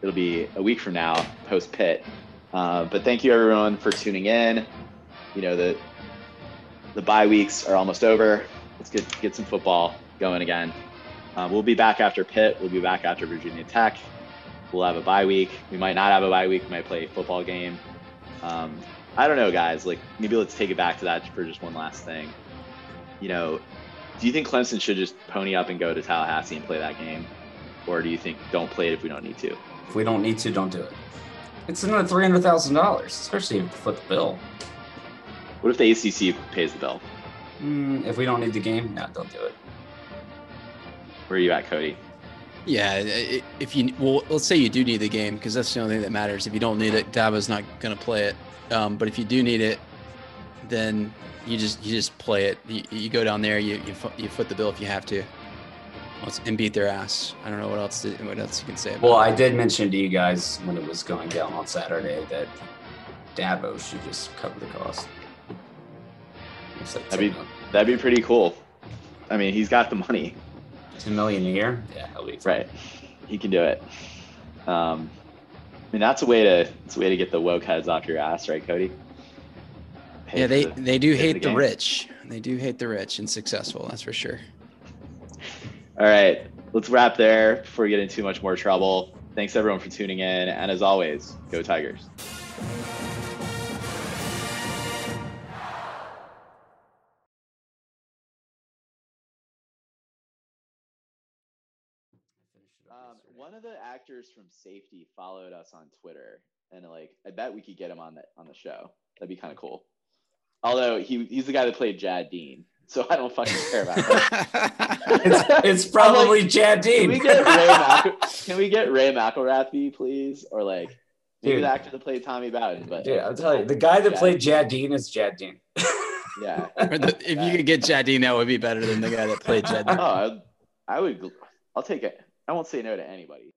It'll be a week from now, post Pitt. Uh, but thank you everyone for tuning in. You know the the bye weeks are almost over. Let's get get some football going again. Uh, we'll be back after Pitt. We'll be back after Virginia Tech. We'll have a bye week. We might not have a bye week. We might play a football game. Um, I don't know, guys. Like maybe let's take it back to that for just one last thing. You know, do you think Clemson should just pony up and go to Tallahassee and play that game, or do you think don't play it if we don't need to? If we don't need to, don't do it. It's another three hundred thousand dollars, especially if you foot the bill. What if the ACC pays the bill? Mm, if we don't need the game, no, don't do it. Where are you at, Cody? Yeah, i- i- if you well, let's say you do need the game because that's the only thing that matters. If you don't need it, Dabo's not going to play it. Um, but if you do need it, then you just you just play it. You, you go down there, you you, fo- you foot the bill if you have to, and beat their ass. I don't know what else to, what else you can say. About Well, it. I did mention to you guys when it was going down on Saturday that Dabo should just cover the cost. It's like That'd be 10 that'd be pretty cool. I mean, he's got the money, Two million a year. Yeah, he'll be right? He can do it. Um, I mean, that's a way to it's a way to get the woke heads off your ass, right, Cody? Pay yeah, they the- they do hate the game. rich. They do hate the rich and successful. That's for sure. All right, let's wrap there before we get into too much more trouble. Thanks everyone for tuning in, and as always, go Tigers. Of the actors from Safety followed us on Twitter, and like I bet we could get him on the on the show. That'd be kind of cool. Although he he's the guy that played Jad Dean, so I don't fucking care about that. It's, it's probably Chad Can Dean. we get Ray Mc- Can we get Ray McElrathbey, please, or like maybe Dude. the actor that played Tommy Bowden? But Dude, I'll tell you, the guy that Yeah. played Jad Dean is Jad Dean. yeah, Or the, if you could get Jad Dean, that would be better than the guy that played Jad Dean. oh, I, I would. I'll take it. I won't say no to anybody.